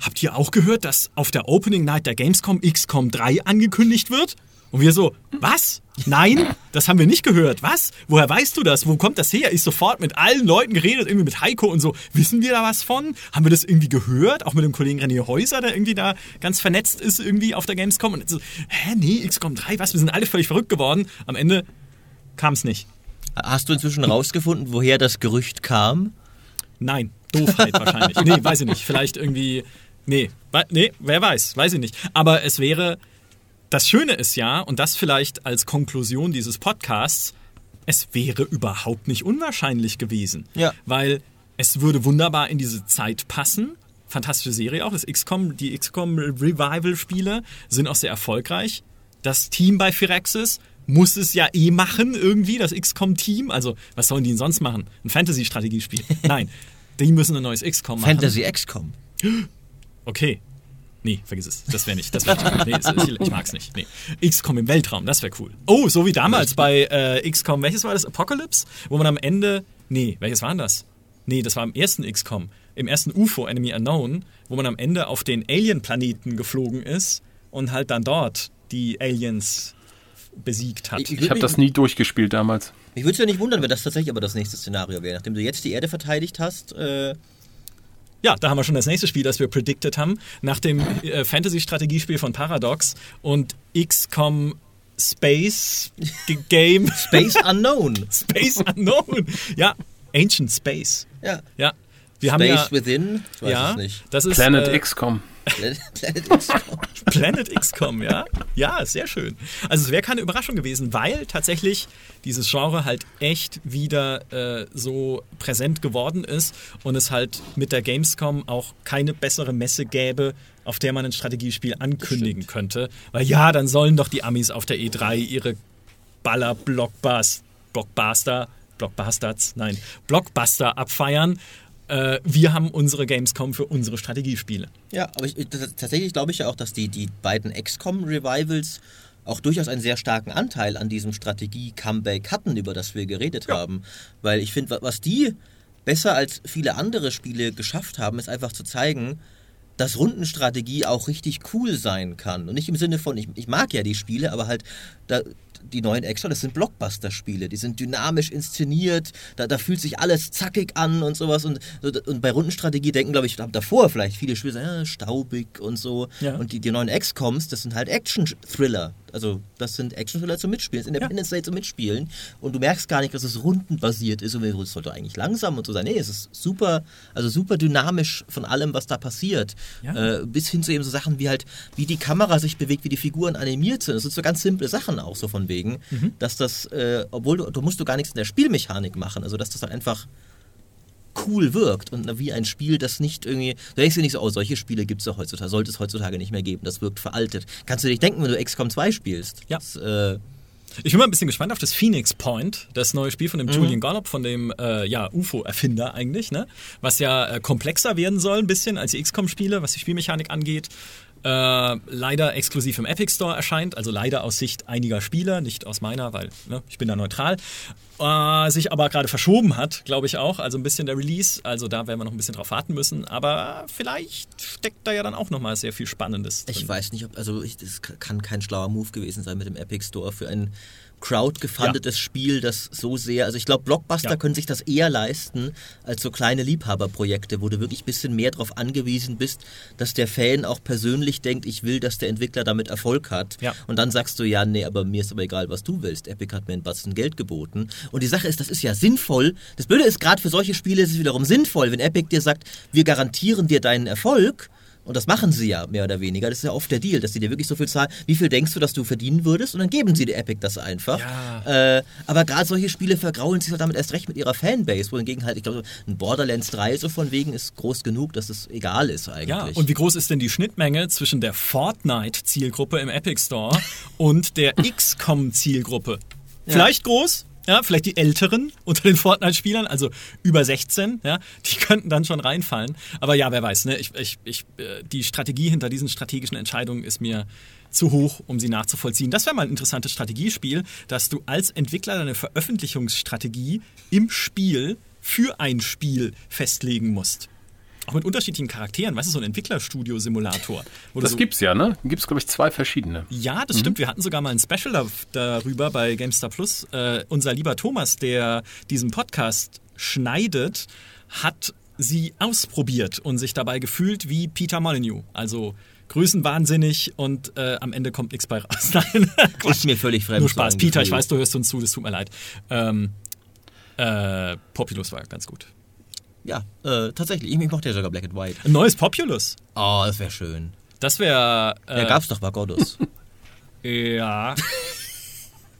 Habt ihr auch gehört, dass auf der Opening Night der Gamescom XCOM 3 angekündigt wird? Und wir so, was? Nein, das haben wir nicht gehört. Was? Woher weißt du das? Wo kommt das her? Ich sofort mit allen Leuten geredet, irgendwie mit Heiko und so. Wissen wir da was von? Haben wir das irgendwie gehört? Auch mit dem Kollegen René Häuser, der irgendwie da ganz vernetzt ist irgendwie auf der Gamescom. Und so, hä, nee, XCOM 3, was? Wir sind alle völlig verrückt geworden. Am Ende kam es nicht. Hast du inzwischen rausgefunden, woher das Gerücht kam? Nein, Doofheit wahrscheinlich. Nee, weiß ich nicht. Vielleicht irgendwie, nee, nee, wer weiß, weiß ich nicht. Aber es wäre das Schöne ist ja, und das vielleicht als Konklusion dieses Podcasts, es wäre überhaupt nicht unwahrscheinlich gewesen. Ja. Weil es würde wunderbar in diese Zeit passen. Fantastische Serie auch. Das XCOM, die XCOM Revival-Spiele sind auch sehr erfolgreich. Das Team bei Firaxis muss es ja eh machen, irgendwie, das XCOM-Team. Also, was sollen die denn sonst machen? Ein Fantasy-Strategiespiel? Nein, die müssen ein neues XCOM machen. Fantasy XCOM. Okay, Nee, vergiss es. Das wäre nicht. Das wär nicht nee, ich, ich mag's nicht. Nee. XCOM im Weltraum, das wäre cool. Oh, so wie damals bei äh, XCOM, welches war das? Apocalypse? Wo man am Ende. Nee, welches war denn das? Nee, das war im ersten XCOM. Im ersten UFO, Enemy Unknown, wo man am Ende auf den Alien-Planeten geflogen ist und halt dann dort die Aliens besiegt hat. Ich, ich, ich habe das nie durchgespielt damals. Ich würde es ja nicht wundern, wenn das tatsächlich aber das nächste Szenario wäre. Nachdem du jetzt die Erde verteidigt hast, äh, ja, da haben wir schon das nächste Spiel, das wir predicted haben. Nach dem äh, Fantasy-Strategiespiel von Paradox und XCOM Space Game. Space Unknown. Space Unknown. Ja, Ancient Space. Ja. Ja. Wir Space haben ja, Within? Ich weiß ja, es nicht. Das ist, Planet äh, XCOM. Planet XCOM. Planet XCOM, ja. Ja, sehr schön. Also es wäre keine Überraschung gewesen, weil tatsächlich dieses Genre halt echt wieder äh, so präsent geworden ist und es halt mit der Gamescom auch keine bessere Messe gäbe, auf der man ein Strategiespiel ankündigen könnte. Weil ja, dann sollen doch die Amis auf der E3 ihre Baller-Blockbuster, Blockbuster, Blockbusters, nein, Blockbuster abfeiern äh, wir haben unsere Gamescom für unsere Strategiespiele. Ja, aber ich, tatsächlich glaube ich ja auch, dass die, die beiden XCOM-Revivals auch durchaus einen sehr starken Anteil an diesem Strategie-Comeback hatten, über das wir geredet ja. haben. Weil ich finde, was die besser als viele andere Spiele geschafft haben, ist einfach zu zeigen, dass Rundenstrategie auch richtig cool sein kann. Und nicht im Sinne von, ich, ich mag ja die Spiele, aber halt, da, die neuen Action, das sind Blockbuster-Spiele. Die sind dynamisch inszeniert, da, da fühlt sich alles zackig an und sowas. Und, und bei Rundenstrategie denken, glaube ich, davor vielleicht viele Spiele, ja, staubig und so. Ja. Und die, die neuen XCOMs, das sind halt Action-Thriller. Also das sind Action-Thriller zum Mitspielen, das sind Independence ja. Day zum Mitspielen. Und du merkst gar nicht, dass es rundenbasiert ist und es sollte eigentlich langsam und so sein. Nee, es ist super, also super dynamisch von allem, was da passiert. Ja. Äh, bis hin zu eben so Sachen wie halt, wie die Kamera sich bewegt, wie die Figuren animiert sind. Das sind so ganz simple Sachen auch so von wegen, mhm. dass das, äh, obwohl du, du musst du gar nichts in der Spielmechanik machen, also dass das dann einfach cool wirkt und wie ein Spiel, das nicht irgendwie. Du denkst dir nicht so, oh, solche Spiele gibt es doch heutzutage, sollte es heutzutage nicht mehr geben. Das wirkt veraltet. Kannst du dich denken, wenn du XCOM 2 spielst? Ja. Das, äh, ich bin mal ein bisschen gespannt auf das Phoenix Point, das neue Spiel von dem mhm. Julian Gollop, von dem äh, ja, UFO-Erfinder eigentlich, ne? Was ja äh, komplexer werden soll ein bisschen als die XCOM-Spiele, was die Spielmechanik angeht äh, leider exklusiv im Epic Store erscheint, also leider aus Sicht einiger Spieler, nicht aus meiner, weil ne, ich bin da neutral, äh, sich aber gerade verschoben hat, glaube ich auch, also ein bisschen der Release, also da werden wir noch ein bisschen drauf warten müssen, aber vielleicht steckt da ja dann auch nochmal sehr viel Spannendes drin. Ich weiß nicht, ob, also ich, das kann kein schlauer Move gewesen sein mit dem Epic Store für ein crowdgefundetes ja. Spiel, das so sehr, also ich glaube, Blockbuster ja. können sich das eher leisten als so kleine Liebhaberprojekte, wo du wirklich ein bisschen mehr darauf angewiesen bist, dass der Fan auch persönlich denkt, ich will, dass der Entwickler damit Erfolg hat. Ja. Und dann sagst du, ja, nee, aber mir ist aber egal, was du willst. Epic hat mir ein Batzen Geld geboten. Und die Sache ist, das ist ja sinnvoll. Das Blöde ist, gerade für solche Spiele ist es wiederum sinnvoll, wenn Epic dir sagt, wir garantieren dir deinen Erfolg und das machen sie ja mehr oder weniger. Das ist ja oft der Deal, dass sie dir wirklich so viel zahlen. Wie viel denkst du, dass du verdienen würdest? Und dann geben sie dir Epic das einfach. Ja. Äh, aber gerade solche Spiele vergraulen sich halt damit erst recht mit ihrer Fanbase. Wohingegen halt, ich glaube, ein Borderlands 3 so von wegen ist groß genug, dass es egal ist eigentlich. Ja, und wie groß ist denn die Schnittmenge zwischen der Fortnite-Zielgruppe im Epic Store und der XCOM-Zielgruppe? Vielleicht groß, ja, vielleicht die Älteren unter den Fortnite-Spielern, also über 16, ja, die könnten dann schon reinfallen. Aber ja, wer weiß, ne? Ich, ich, ich, äh, die Strategie hinter diesen strategischen Entscheidungen ist mir zu hoch, um sie nachzuvollziehen. Das wäre mal ein interessantes Strategiespiel, dass du als Entwickler deine Veröffentlichungsstrategie im Spiel für ein Spiel festlegen musst auch mit unterschiedlichen Charakteren. Weißt du, so ein Entwicklerstudio-Simulator. Das so gibt's ja, ne? Gibt es, glaube ich, zwei verschiedene. Ja, das mhm. stimmt. Wir hatten sogar mal ein Special darüber bei GameStar Plus. Äh, unser lieber Thomas, der diesen Podcast schneidet, hat sie ausprobiert und sich dabei gefühlt wie Peter Molyneux. Also größenwahnsinnig und äh, am Ende kommt nichts bei raus. Nein, ist mir völlig fremd. Nur Spaß. Peter, ich weiß, du hörst uns zu, das tut mir leid. Ähm, äh, Populus war ganz gut. Ja, äh, tatsächlich. Ich, ich mochte ja sogar Black and White. Ein neues Populous. Oh, das wäre schön. Das wäre. Äh, ja, gab's doch bei Godus. ja.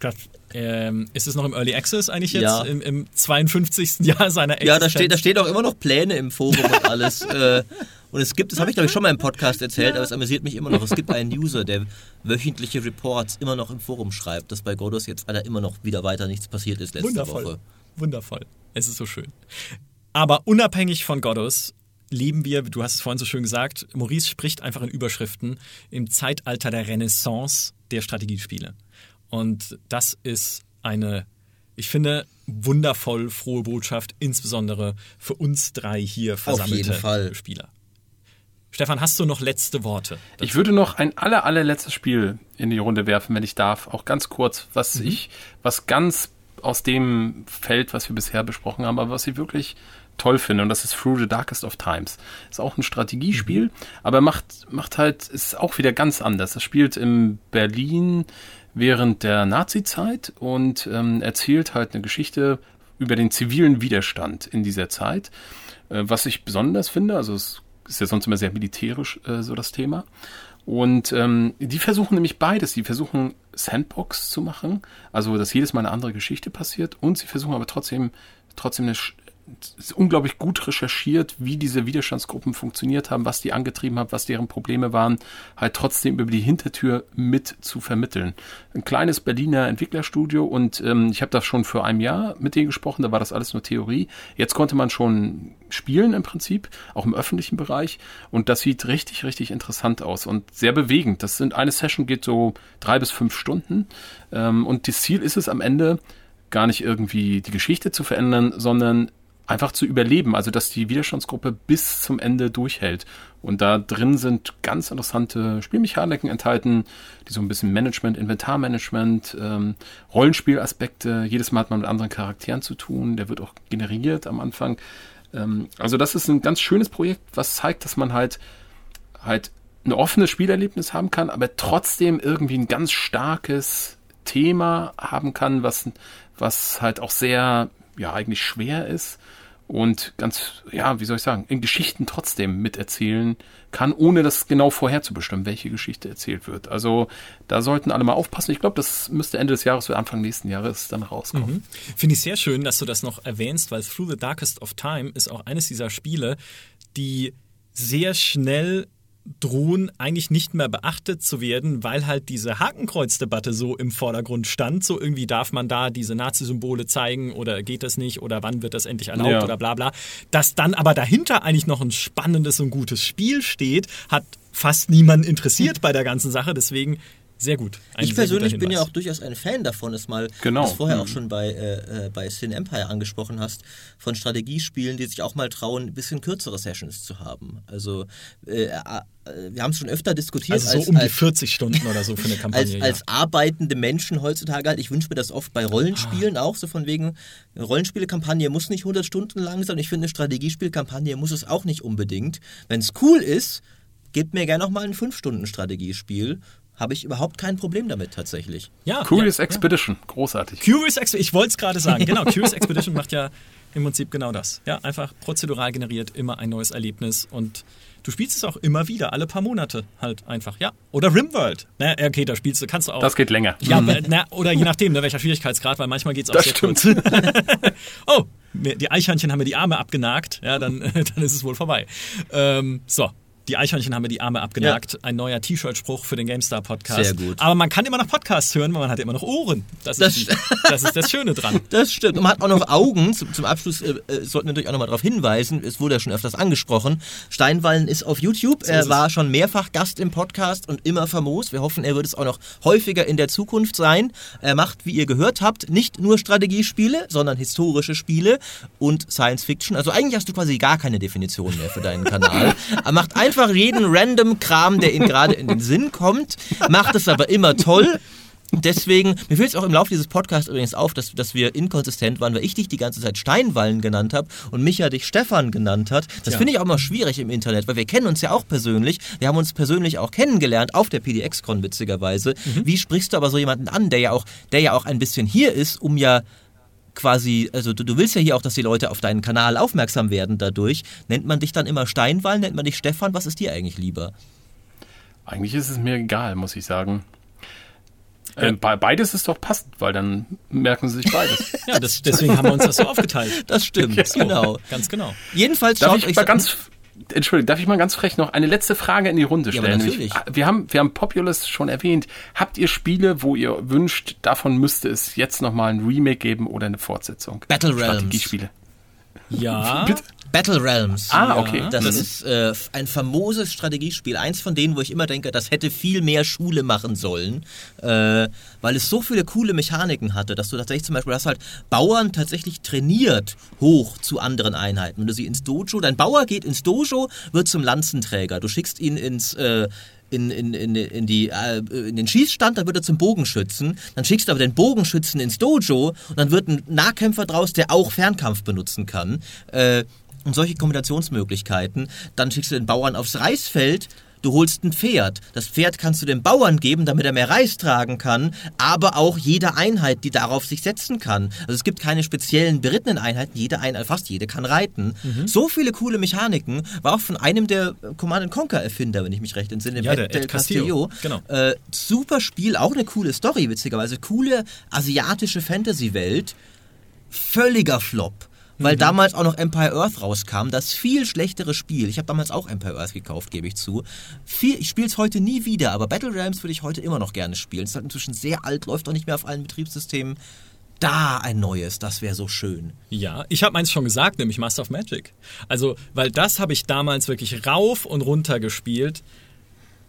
das, ähm, ist es noch im Early Access eigentlich jetzt? Ja. Im, Im 52. Jahr seiner Existenz? Ja, da steht, da steht auch immer noch Pläne im Forum und alles. äh, und es gibt, das habe ich glaube ich schon mal im Podcast erzählt, aber es amüsiert mich immer noch. Es gibt einen User, der wöchentliche Reports immer noch im Forum schreibt, dass bei Godus jetzt leider immer noch wieder weiter nichts passiert ist letzte Wundervoll. Woche. Wundervoll. Es ist so schön. Aber unabhängig von Goddos leben wir, du hast es vorhin so schön gesagt, Maurice spricht einfach in Überschriften im Zeitalter der Renaissance der Strategiespiele. Und das ist eine, ich finde, wundervoll frohe Botschaft, insbesondere für uns drei hier versammelte Spieler. Stefan, hast du noch letzte Worte? Dazu? Ich würde noch ein aller, allerletztes Spiel in die Runde werfen, wenn ich darf. Auch ganz kurz, was mhm. ich, was ganz aus dem Feld, was wir bisher besprochen haben, aber was ich wirklich toll finde und das ist Through the Darkest of Times. Ist auch ein Strategiespiel, mhm. aber macht, macht halt, ist auch wieder ganz anders. Das spielt in Berlin während der Nazi-Zeit und ähm, erzählt halt eine Geschichte über den zivilen Widerstand in dieser Zeit. Äh, was ich besonders finde, also es ist ja sonst immer sehr militärisch äh, so das Thema. Und ähm, die versuchen nämlich beides. Die versuchen Sandbox zu machen, also dass jedes Mal eine andere Geschichte passiert und sie versuchen aber trotzdem trotzdem eine ist unglaublich gut recherchiert, wie diese Widerstandsgruppen funktioniert haben, was die angetrieben haben, was deren Probleme waren, halt trotzdem über die Hintertür mit zu vermitteln. Ein kleines Berliner Entwicklerstudio und ähm, ich habe da schon vor einem Jahr mit denen gesprochen, da war das alles nur Theorie. Jetzt konnte man schon spielen im Prinzip, auch im öffentlichen Bereich und das sieht richtig, richtig interessant aus und sehr bewegend. Das sind eine Session geht so drei bis fünf Stunden ähm, und das Ziel ist es am Ende, gar nicht irgendwie die Geschichte zu verändern, sondern einfach zu überleben, also dass die Widerstandsgruppe bis zum Ende durchhält. Und da drin sind ganz interessante Spielmechaniken enthalten, die so ein bisschen Management, Inventarmanagement, ähm, Rollenspielaspekte. Jedes Mal hat man mit anderen Charakteren zu tun. Der wird auch generiert am Anfang. Ähm, also das ist ein ganz schönes Projekt, was zeigt, dass man halt halt ein offenes Spielerlebnis haben kann, aber trotzdem irgendwie ein ganz starkes Thema haben kann, was, was halt auch sehr, ja, eigentlich schwer ist und ganz, ja, wie soll ich sagen, in Geschichten trotzdem miterzählen kann, ohne das genau vorherzubestimmen, welche Geschichte erzählt wird. Also da sollten alle mal aufpassen. Ich glaube, das müsste Ende des Jahres oder Anfang nächsten Jahres dann rauskommen. Mhm. Finde ich sehr schön, dass du das noch erwähnst, weil Through the Darkest of Time ist auch eines dieser Spiele, die sehr schnell drohen eigentlich nicht mehr beachtet zu werden, weil halt diese Hakenkreuzdebatte so im Vordergrund stand. So irgendwie darf man da diese Nazi-Symbole zeigen oder geht das nicht oder wann wird das endlich erlaubt ja. oder bla bla. Dass dann aber dahinter eigentlich noch ein spannendes und gutes Spiel steht, hat fast niemand interessiert bei der ganzen Sache. Deswegen sehr gut. Ein ich persönlich bin ja auch durchaus ein Fan davon, das mal, genau. das vorher mhm. auch schon bei, äh, äh, bei Sin Empire angesprochen hast, von Strategiespielen, die sich auch mal trauen, ein bisschen kürzere Sessions zu haben. Also äh, äh wir haben es schon öfter diskutiert. Also so als, um die 40 Stunden oder so für eine Kampagne. Als, ja. als arbeitende Menschen heutzutage halt, ich wünsche mir das oft bei Rollenspielen ah. auch, so von wegen, eine Rollenspielekampagne muss nicht 100 Stunden lang sein. Ich finde, eine Strategiespielkampagne muss es auch nicht unbedingt. Wenn es cool ist, gebt mir gerne noch mal ein 5-Stunden-Strategiespiel habe ich überhaupt kein Problem damit tatsächlich. Ja, Curious ja, Expedition, ja. großartig. Curious Expedition, ich wollte es gerade sagen, genau. Curious Expedition macht ja im Prinzip genau das. Ja, einfach prozedural generiert, immer ein neues Erlebnis und du spielst es auch immer wieder, alle paar Monate halt einfach, ja. Oder Rimworld. Na, okay, da spielst du, kannst du auch. Das geht länger. Ja, mhm. na, oder je nachdem, ne, welcher Schwierigkeitsgrad, weil manchmal geht es auch das sehr stimmt. kurz. oh, die Eichhörnchen haben mir die Arme abgenagt, ja, dann, dann ist es wohl vorbei. Ähm, so, die Eichhörnchen haben mir die Arme abgenagt. Ja. Ein neuer T-Shirt-Spruch für den GameStar-Podcast. Sehr gut. Aber man kann immer noch Podcasts hören, weil man hat immer noch Ohren. Das, das ist, das, ist das Schöne dran. Das stimmt. Und man hat auch noch Augen. Zum, zum Abschluss äh, äh sollten wir natürlich auch noch mal darauf hinweisen. Es wurde ja schon öfters angesprochen. Steinwallen ist auf YouTube. So er war schon mehrfach Gast im Podcast und immer famos. Wir hoffen, er wird es auch noch häufiger in der Zukunft sein. Er macht, wie ihr gehört habt, nicht nur Strategiespiele, sondern historische Spiele und Science Fiction. Also eigentlich hast du quasi gar keine Definition mehr für deinen Kanal. Er macht einfach einfach jeden random Kram, der ihm gerade in den Sinn kommt, macht es aber immer toll. Deswegen, mir fällt es auch im Laufe dieses Podcasts übrigens auf, dass, dass wir inkonsistent waren, weil ich dich die ganze Zeit Steinwallen genannt habe und Micha dich Stefan genannt hat. Das ja. finde ich auch mal schwierig im Internet, weil wir kennen uns ja auch persönlich. Wir haben uns persönlich auch kennengelernt auf der PDX-Con witzigerweise. Mhm. Wie sprichst du aber so jemanden an, der ja auch, der ja auch ein bisschen hier ist, um ja quasi, also du, du, willst ja hier auch, dass die Leute auf deinen Kanal aufmerksam werden dadurch. Nennt man dich dann immer Steinwall, nennt man dich Stefan? Was ist dir eigentlich lieber? Eigentlich ist es mir egal, muss ich sagen. Ähm, beides ist doch passend, weil dann merken sie sich beides. ja, das, deswegen haben wir uns das so aufgeteilt. Das stimmt, okay. genau. Ganz genau. Jedenfalls schaut Darf ich euch mal ganz Entschuldigung, darf ich mal ganz frech noch eine letzte Frage in die Runde stellen? Ja, natürlich. Nämlich, wir haben, wir haben Populous schon erwähnt. Habt ihr Spiele, wo ihr wünscht, davon müsste es jetzt nochmal ein Remake geben oder eine Fortsetzung? Battle Realms. Strategiespiele. Ja. Bitte? Battle Realms. Ah, okay. Das mhm. ist äh, ein famoses Strategiespiel. Eins von denen, wo ich immer denke, das hätte viel mehr Schule machen sollen, äh, weil es so viele coole Mechaniken hatte, dass du tatsächlich zum Beispiel hast halt Bauern tatsächlich trainiert hoch zu anderen Einheiten. Wenn du sie ins Dojo, dein Bauer geht ins Dojo, wird zum Lanzenträger. Du schickst ihn ins äh, in, in, in, in, die, äh, in den Schießstand, dann wird er zum Bogenschützen. Dann schickst du aber den Bogenschützen ins Dojo und dann wird ein Nahkämpfer draus, der auch Fernkampf benutzen kann. Äh, und solche Kombinationsmöglichkeiten. Dann schickst du den Bauern aufs Reisfeld, Du holst ein Pferd. Das Pferd kannst du dem Bauern geben, damit er mehr Reis tragen kann, aber auch jede Einheit, die darauf sich setzen kann. Also es gibt keine speziellen berittenen Einheiten, jede Einheit, fast jede kann reiten. Mhm. So viele coole Mechaniken war auch von einem der Command Conquer Erfinder, wenn ich mich recht entsinne, ja, Del Castillo. Genau. Äh, super Spiel, auch eine coole Story, witzigerweise. Coole asiatische Fantasy-Welt. Völliger Flop weil mhm. damals auch noch Empire Earth rauskam, das viel schlechtere Spiel. Ich habe damals auch Empire Earth gekauft, gebe ich zu. Viel, ich spiele es heute nie wieder, aber Battle Realms würde ich heute immer noch gerne spielen. Es ist halt inzwischen sehr alt, läuft auch nicht mehr auf allen Betriebssystemen. Da ein neues, das wäre so schön. Ja, ich habe meins schon gesagt, nämlich Master of Magic. Also, weil das habe ich damals wirklich rauf und runter gespielt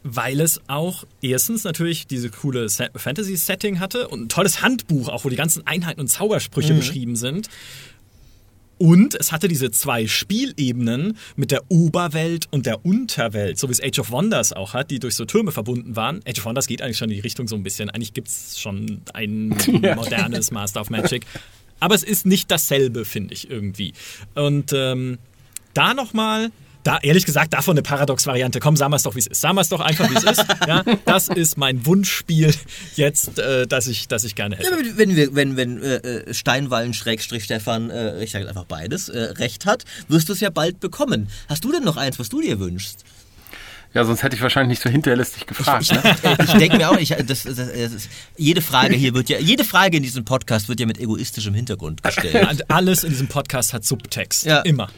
weil es auch erstens natürlich diese coole Fantasy-Setting hatte und ein tolles Handbuch, auch wo die ganzen Einheiten und Zaubersprüche mhm. beschrieben sind. Und es hatte diese zwei Spielebenen mit der Oberwelt und der Unterwelt, so wie es Age of Wonders auch hat, die durch so Türme verbunden waren. Age of Wonders geht eigentlich schon in die Richtung so ein bisschen. Eigentlich gibt es schon ein modernes Master of Magic. Aber es ist nicht dasselbe, finde ich irgendwie. Und ähm, da nochmal da, ehrlich gesagt, davon eine Paradox-Variante. Komm, sagen wir es doch, wie es ist. Sagen wir es doch einfach, wie es ist. Ja, das ist mein Wunschspiel jetzt, äh, das, ich, das ich gerne hätte. Ja, wenn, wir, wenn, wenn äh, äh Steinwallen, Schrägstrich Stefan, äh, ich sage einfach beides, äh, recht hat, wirst du es ja bald bekommen. Hast du denn noch eins, was du dir wünschst? Ja, sonst hätte ich wahrscheinlich nicht so hinterlistig gefragt. Ne? ich denke mir auch, ich, das, das, das, jede Frage hier wird ja, jede Frage in diesem Podcast wird ja mit egoistischem Hintergrund gestellt. Alles in diesem Podcast hat Subtext. Ja. Immer.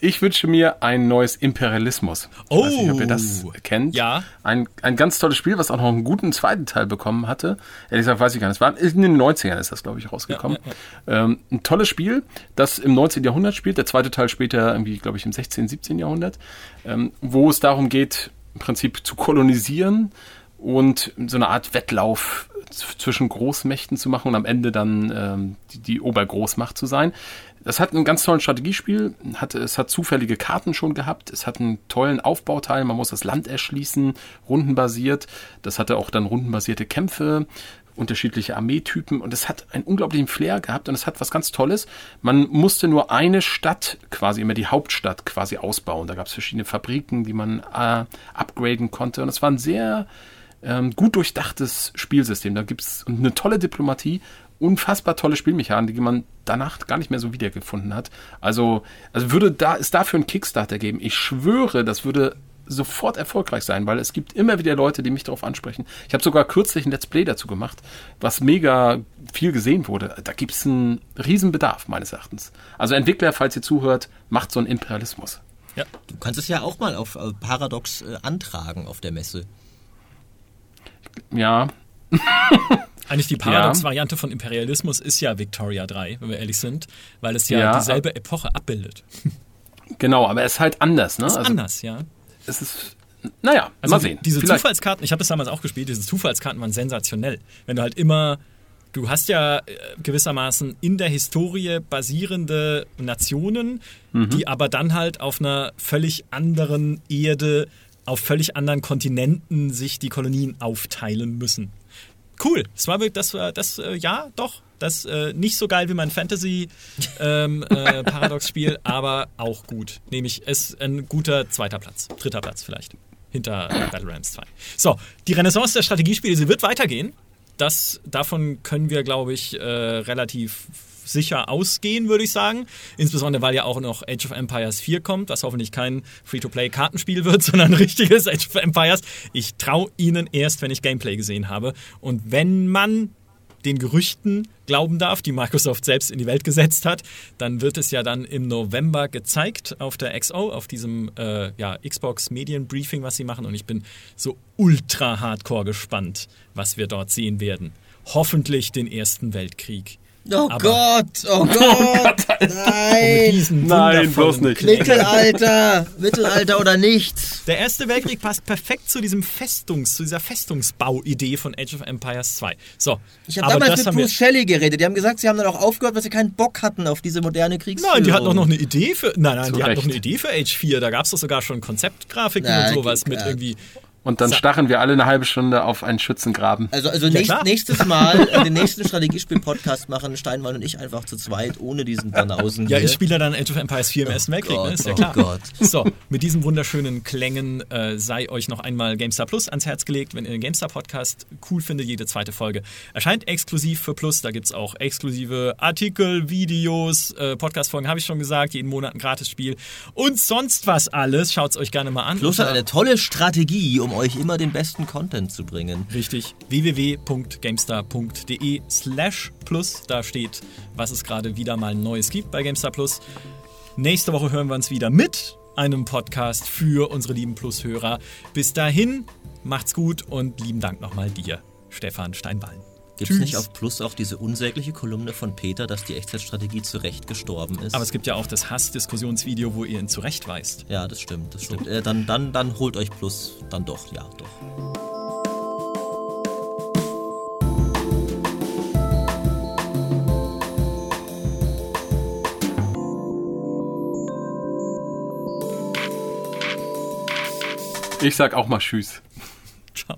Ich wünsche mir ein neues Imperialismus. Oh. Ich weiß nicht, ob ihr das oh. kennt. Ja. Ein, ein ganz tolles Spiel, was auch noch einen guten zweiten Teil bekommen hatte. Ehrlich gesagt weiß ich gar nicht. Es war in den 90ern ist das, glaube ich, rausgekommen. Ja, ja, ja. Ähm, ein tolles Spiel, das im 19. Jahrhundert spielt. Der zweite Teil später irgendwie, glaube ich, im 16., 17. Jahrhundert. Ähm, wo es darum geht, im Prinzip zu kolonisieren und so eine Art Wettlauf zwischen Großmächten zu machen und am Ende dann ähm, die, die Obergroßmacht zu sein. Das hat einen ganz tollen Strategiespiel. Hat, es hat zufällige Karten schon gehabt. Es hat einen tollen Aufbauteil. Man muss das Land erschließen, rundenbasiert. Das hatte auch dann rundenbasierte Kämpfe, unterschiedliche Armeetypen. Und es hat einen unglaublichen Flair gehabt. Und es hat was ganz Tolles. Man musste nur eine Stadt, quasi immer die Hauptstadt, quasi ausbauen. Da gab es verschiedene Fabriken, die man äh, upgraden konnte. Und es war ein sehr ähm, gut durchdachtes Spielsystem. Da gibt es eine tolle Diplomatie unfassbar tolle Spielmechanik, die man danach gar nicht mehr so wiedergefunden hat. Also, also würde da, es dafür einen Kickstarter geben. Ich schwöre, das würde sofort erfolgreich sein, weil es gibt immer wieder Leute, die mich darauf ansprechen. Ich habe sogar kürzlich ein Let's Play dazu gemacht, was mega viel gesehen wurde. Da gibt es einen Riesenbedarf, meines Erachtens. Also Entwickler, falls ihr zuhört, macht so einen Imperialismus. Ja. Du kannst es ja auch mal auf äh, Paradox äh, antragen auf der Messe. Ja. Eigentlich die Paradox-Variante von Imperialismus ist ja Victoria 3, wenn wir ehrlich sind, weil es ja, ja dieselbe Epoche abbildet. Genau, aber es ist halt anders, ne? Es ist also, anders, ja. Es ist naja, also mal sehen. Diese Vielleicht. Zufallskarten, ich habe das damals auch gespielt, diese Zufallskarten waren sensationell. Wenn du halt immer, du hast ja äh, gewissermaßen in der Historie basierende Nationen, mhm. die aber dann halt auf einer völlig anderen Erde, auf völlig anderen Kontinenten sich die Kolonien aufteilen müssen cool. Das war wirklich, das war das, äh, ja, doch. Das äh, nicht so geil wie mein Fantasy-Paradox-Spiel, ähm, äh, aber auch gut. Nämlich ist ein guter zweiter Platz, dritter Platz vielleicht. Hinter äh, Battle Rams 2. So, die Renaissance der Strategiespiele, sie wird weitergehen. Das, davon können wir, glaube ich, äh, relativ sicher ausgehen, würde ich sagen. Insbesondere, weil ja auch noch Age of Empires 4 kommt, was hoffentlich kein Free-to-Play-Kartenspiel wird, sondern ein richtiges Age of Empires. Ich traue ihnen erst, wenn ich Gameplay gesehen habe. Und wenn man den Gerüchten glauben darf, die Microsoft selbst in die Welt gesetzt hat, dann wird es ja dann im November gezeigt auf der XO, auf diesem äh, ja, Xbox Medienbriefing, was sie machen. Und ich bin so ultra hardcore gespannt, was wir dort sehen werden. Hoffentlich den Ersten Weltkrieg. Oh Aber Gott, oh, oh Gott, nein, nein, bloß nicht. Mittelalter, Mittelalter oder nichts. Der Erste Weltkrieg passt perfekt zu diesem Festungs, zu dieser Festungsbauidee von Age of Empires 2. So, ich habe damals mit Bruce Shelley geredet. Die haben gesagt, sie haben dann auch aufgehört, weil sie keinen Bock hatten auf diese moderne Kriegsführung. Nein, die hatten doch noch eine Idee für, nein, nein, Zu die hatten noch eine Idee für Age 4. Da gab es doch sogar schon Konzeptgrafiken Na, und sowas mit irgendwie und dann starren wir alle eine halbe Stunde auf einen Schützengraben. Also, also ja, nächst, nächstes Mal, äh, den nächsten Strategiespiel-Podcast machen Steinmann und ich einfach zu zweit, ohne diesen Banausen. Ja, ich spiele dann Age of Empires 4 im oh Ersten Weltkrieg, ne? ist ja klar. Oh Gott. So, mit diesen wunderschönen Klängen äh, sei euch noch einmal GameStar Plus ans Herz gelegt. Wenn ihr den GameStar-Podcast cool findet, jede zweite Folge erscheint exklusiv für Plus. Da gibt es auch exklusive Artikel, Videos, äh, Podcast-Folgen, habe ich schon gesagt, jeden Monat ein Gratis-Spiel und sonst was alles. Schaut es euch gerne mal an. Plus hat eine tolle Strategie, um euch immer den besten Content zu bringen. Richtig. www.gamestar.de slash plus. Da steht, was es gerade wieder mal Neues gibt bei GameStar Plus. Nächste Woche hören wir uns wieder mit einem Podcast für unsere lieben Plus-Hörer. Bis dahin, macht's gut und lieben Dank nochmal dir, Stefan Steinballen. Gibt es nicht auf Plus auch diese unsägliche Kolumne von Peter, dass die Echtzeitstrategie zu Recht gestorben ist? Aber es gibt ja auch das Hass-Diskussionsvideo, wo ihr ihn zurechtweist. Ja, das stimmt, das stimmt. Äh, dann, dann, dann holt euch Plus, dann doch, ja, doch. Ich sag auch mal Tschüss. Ciao.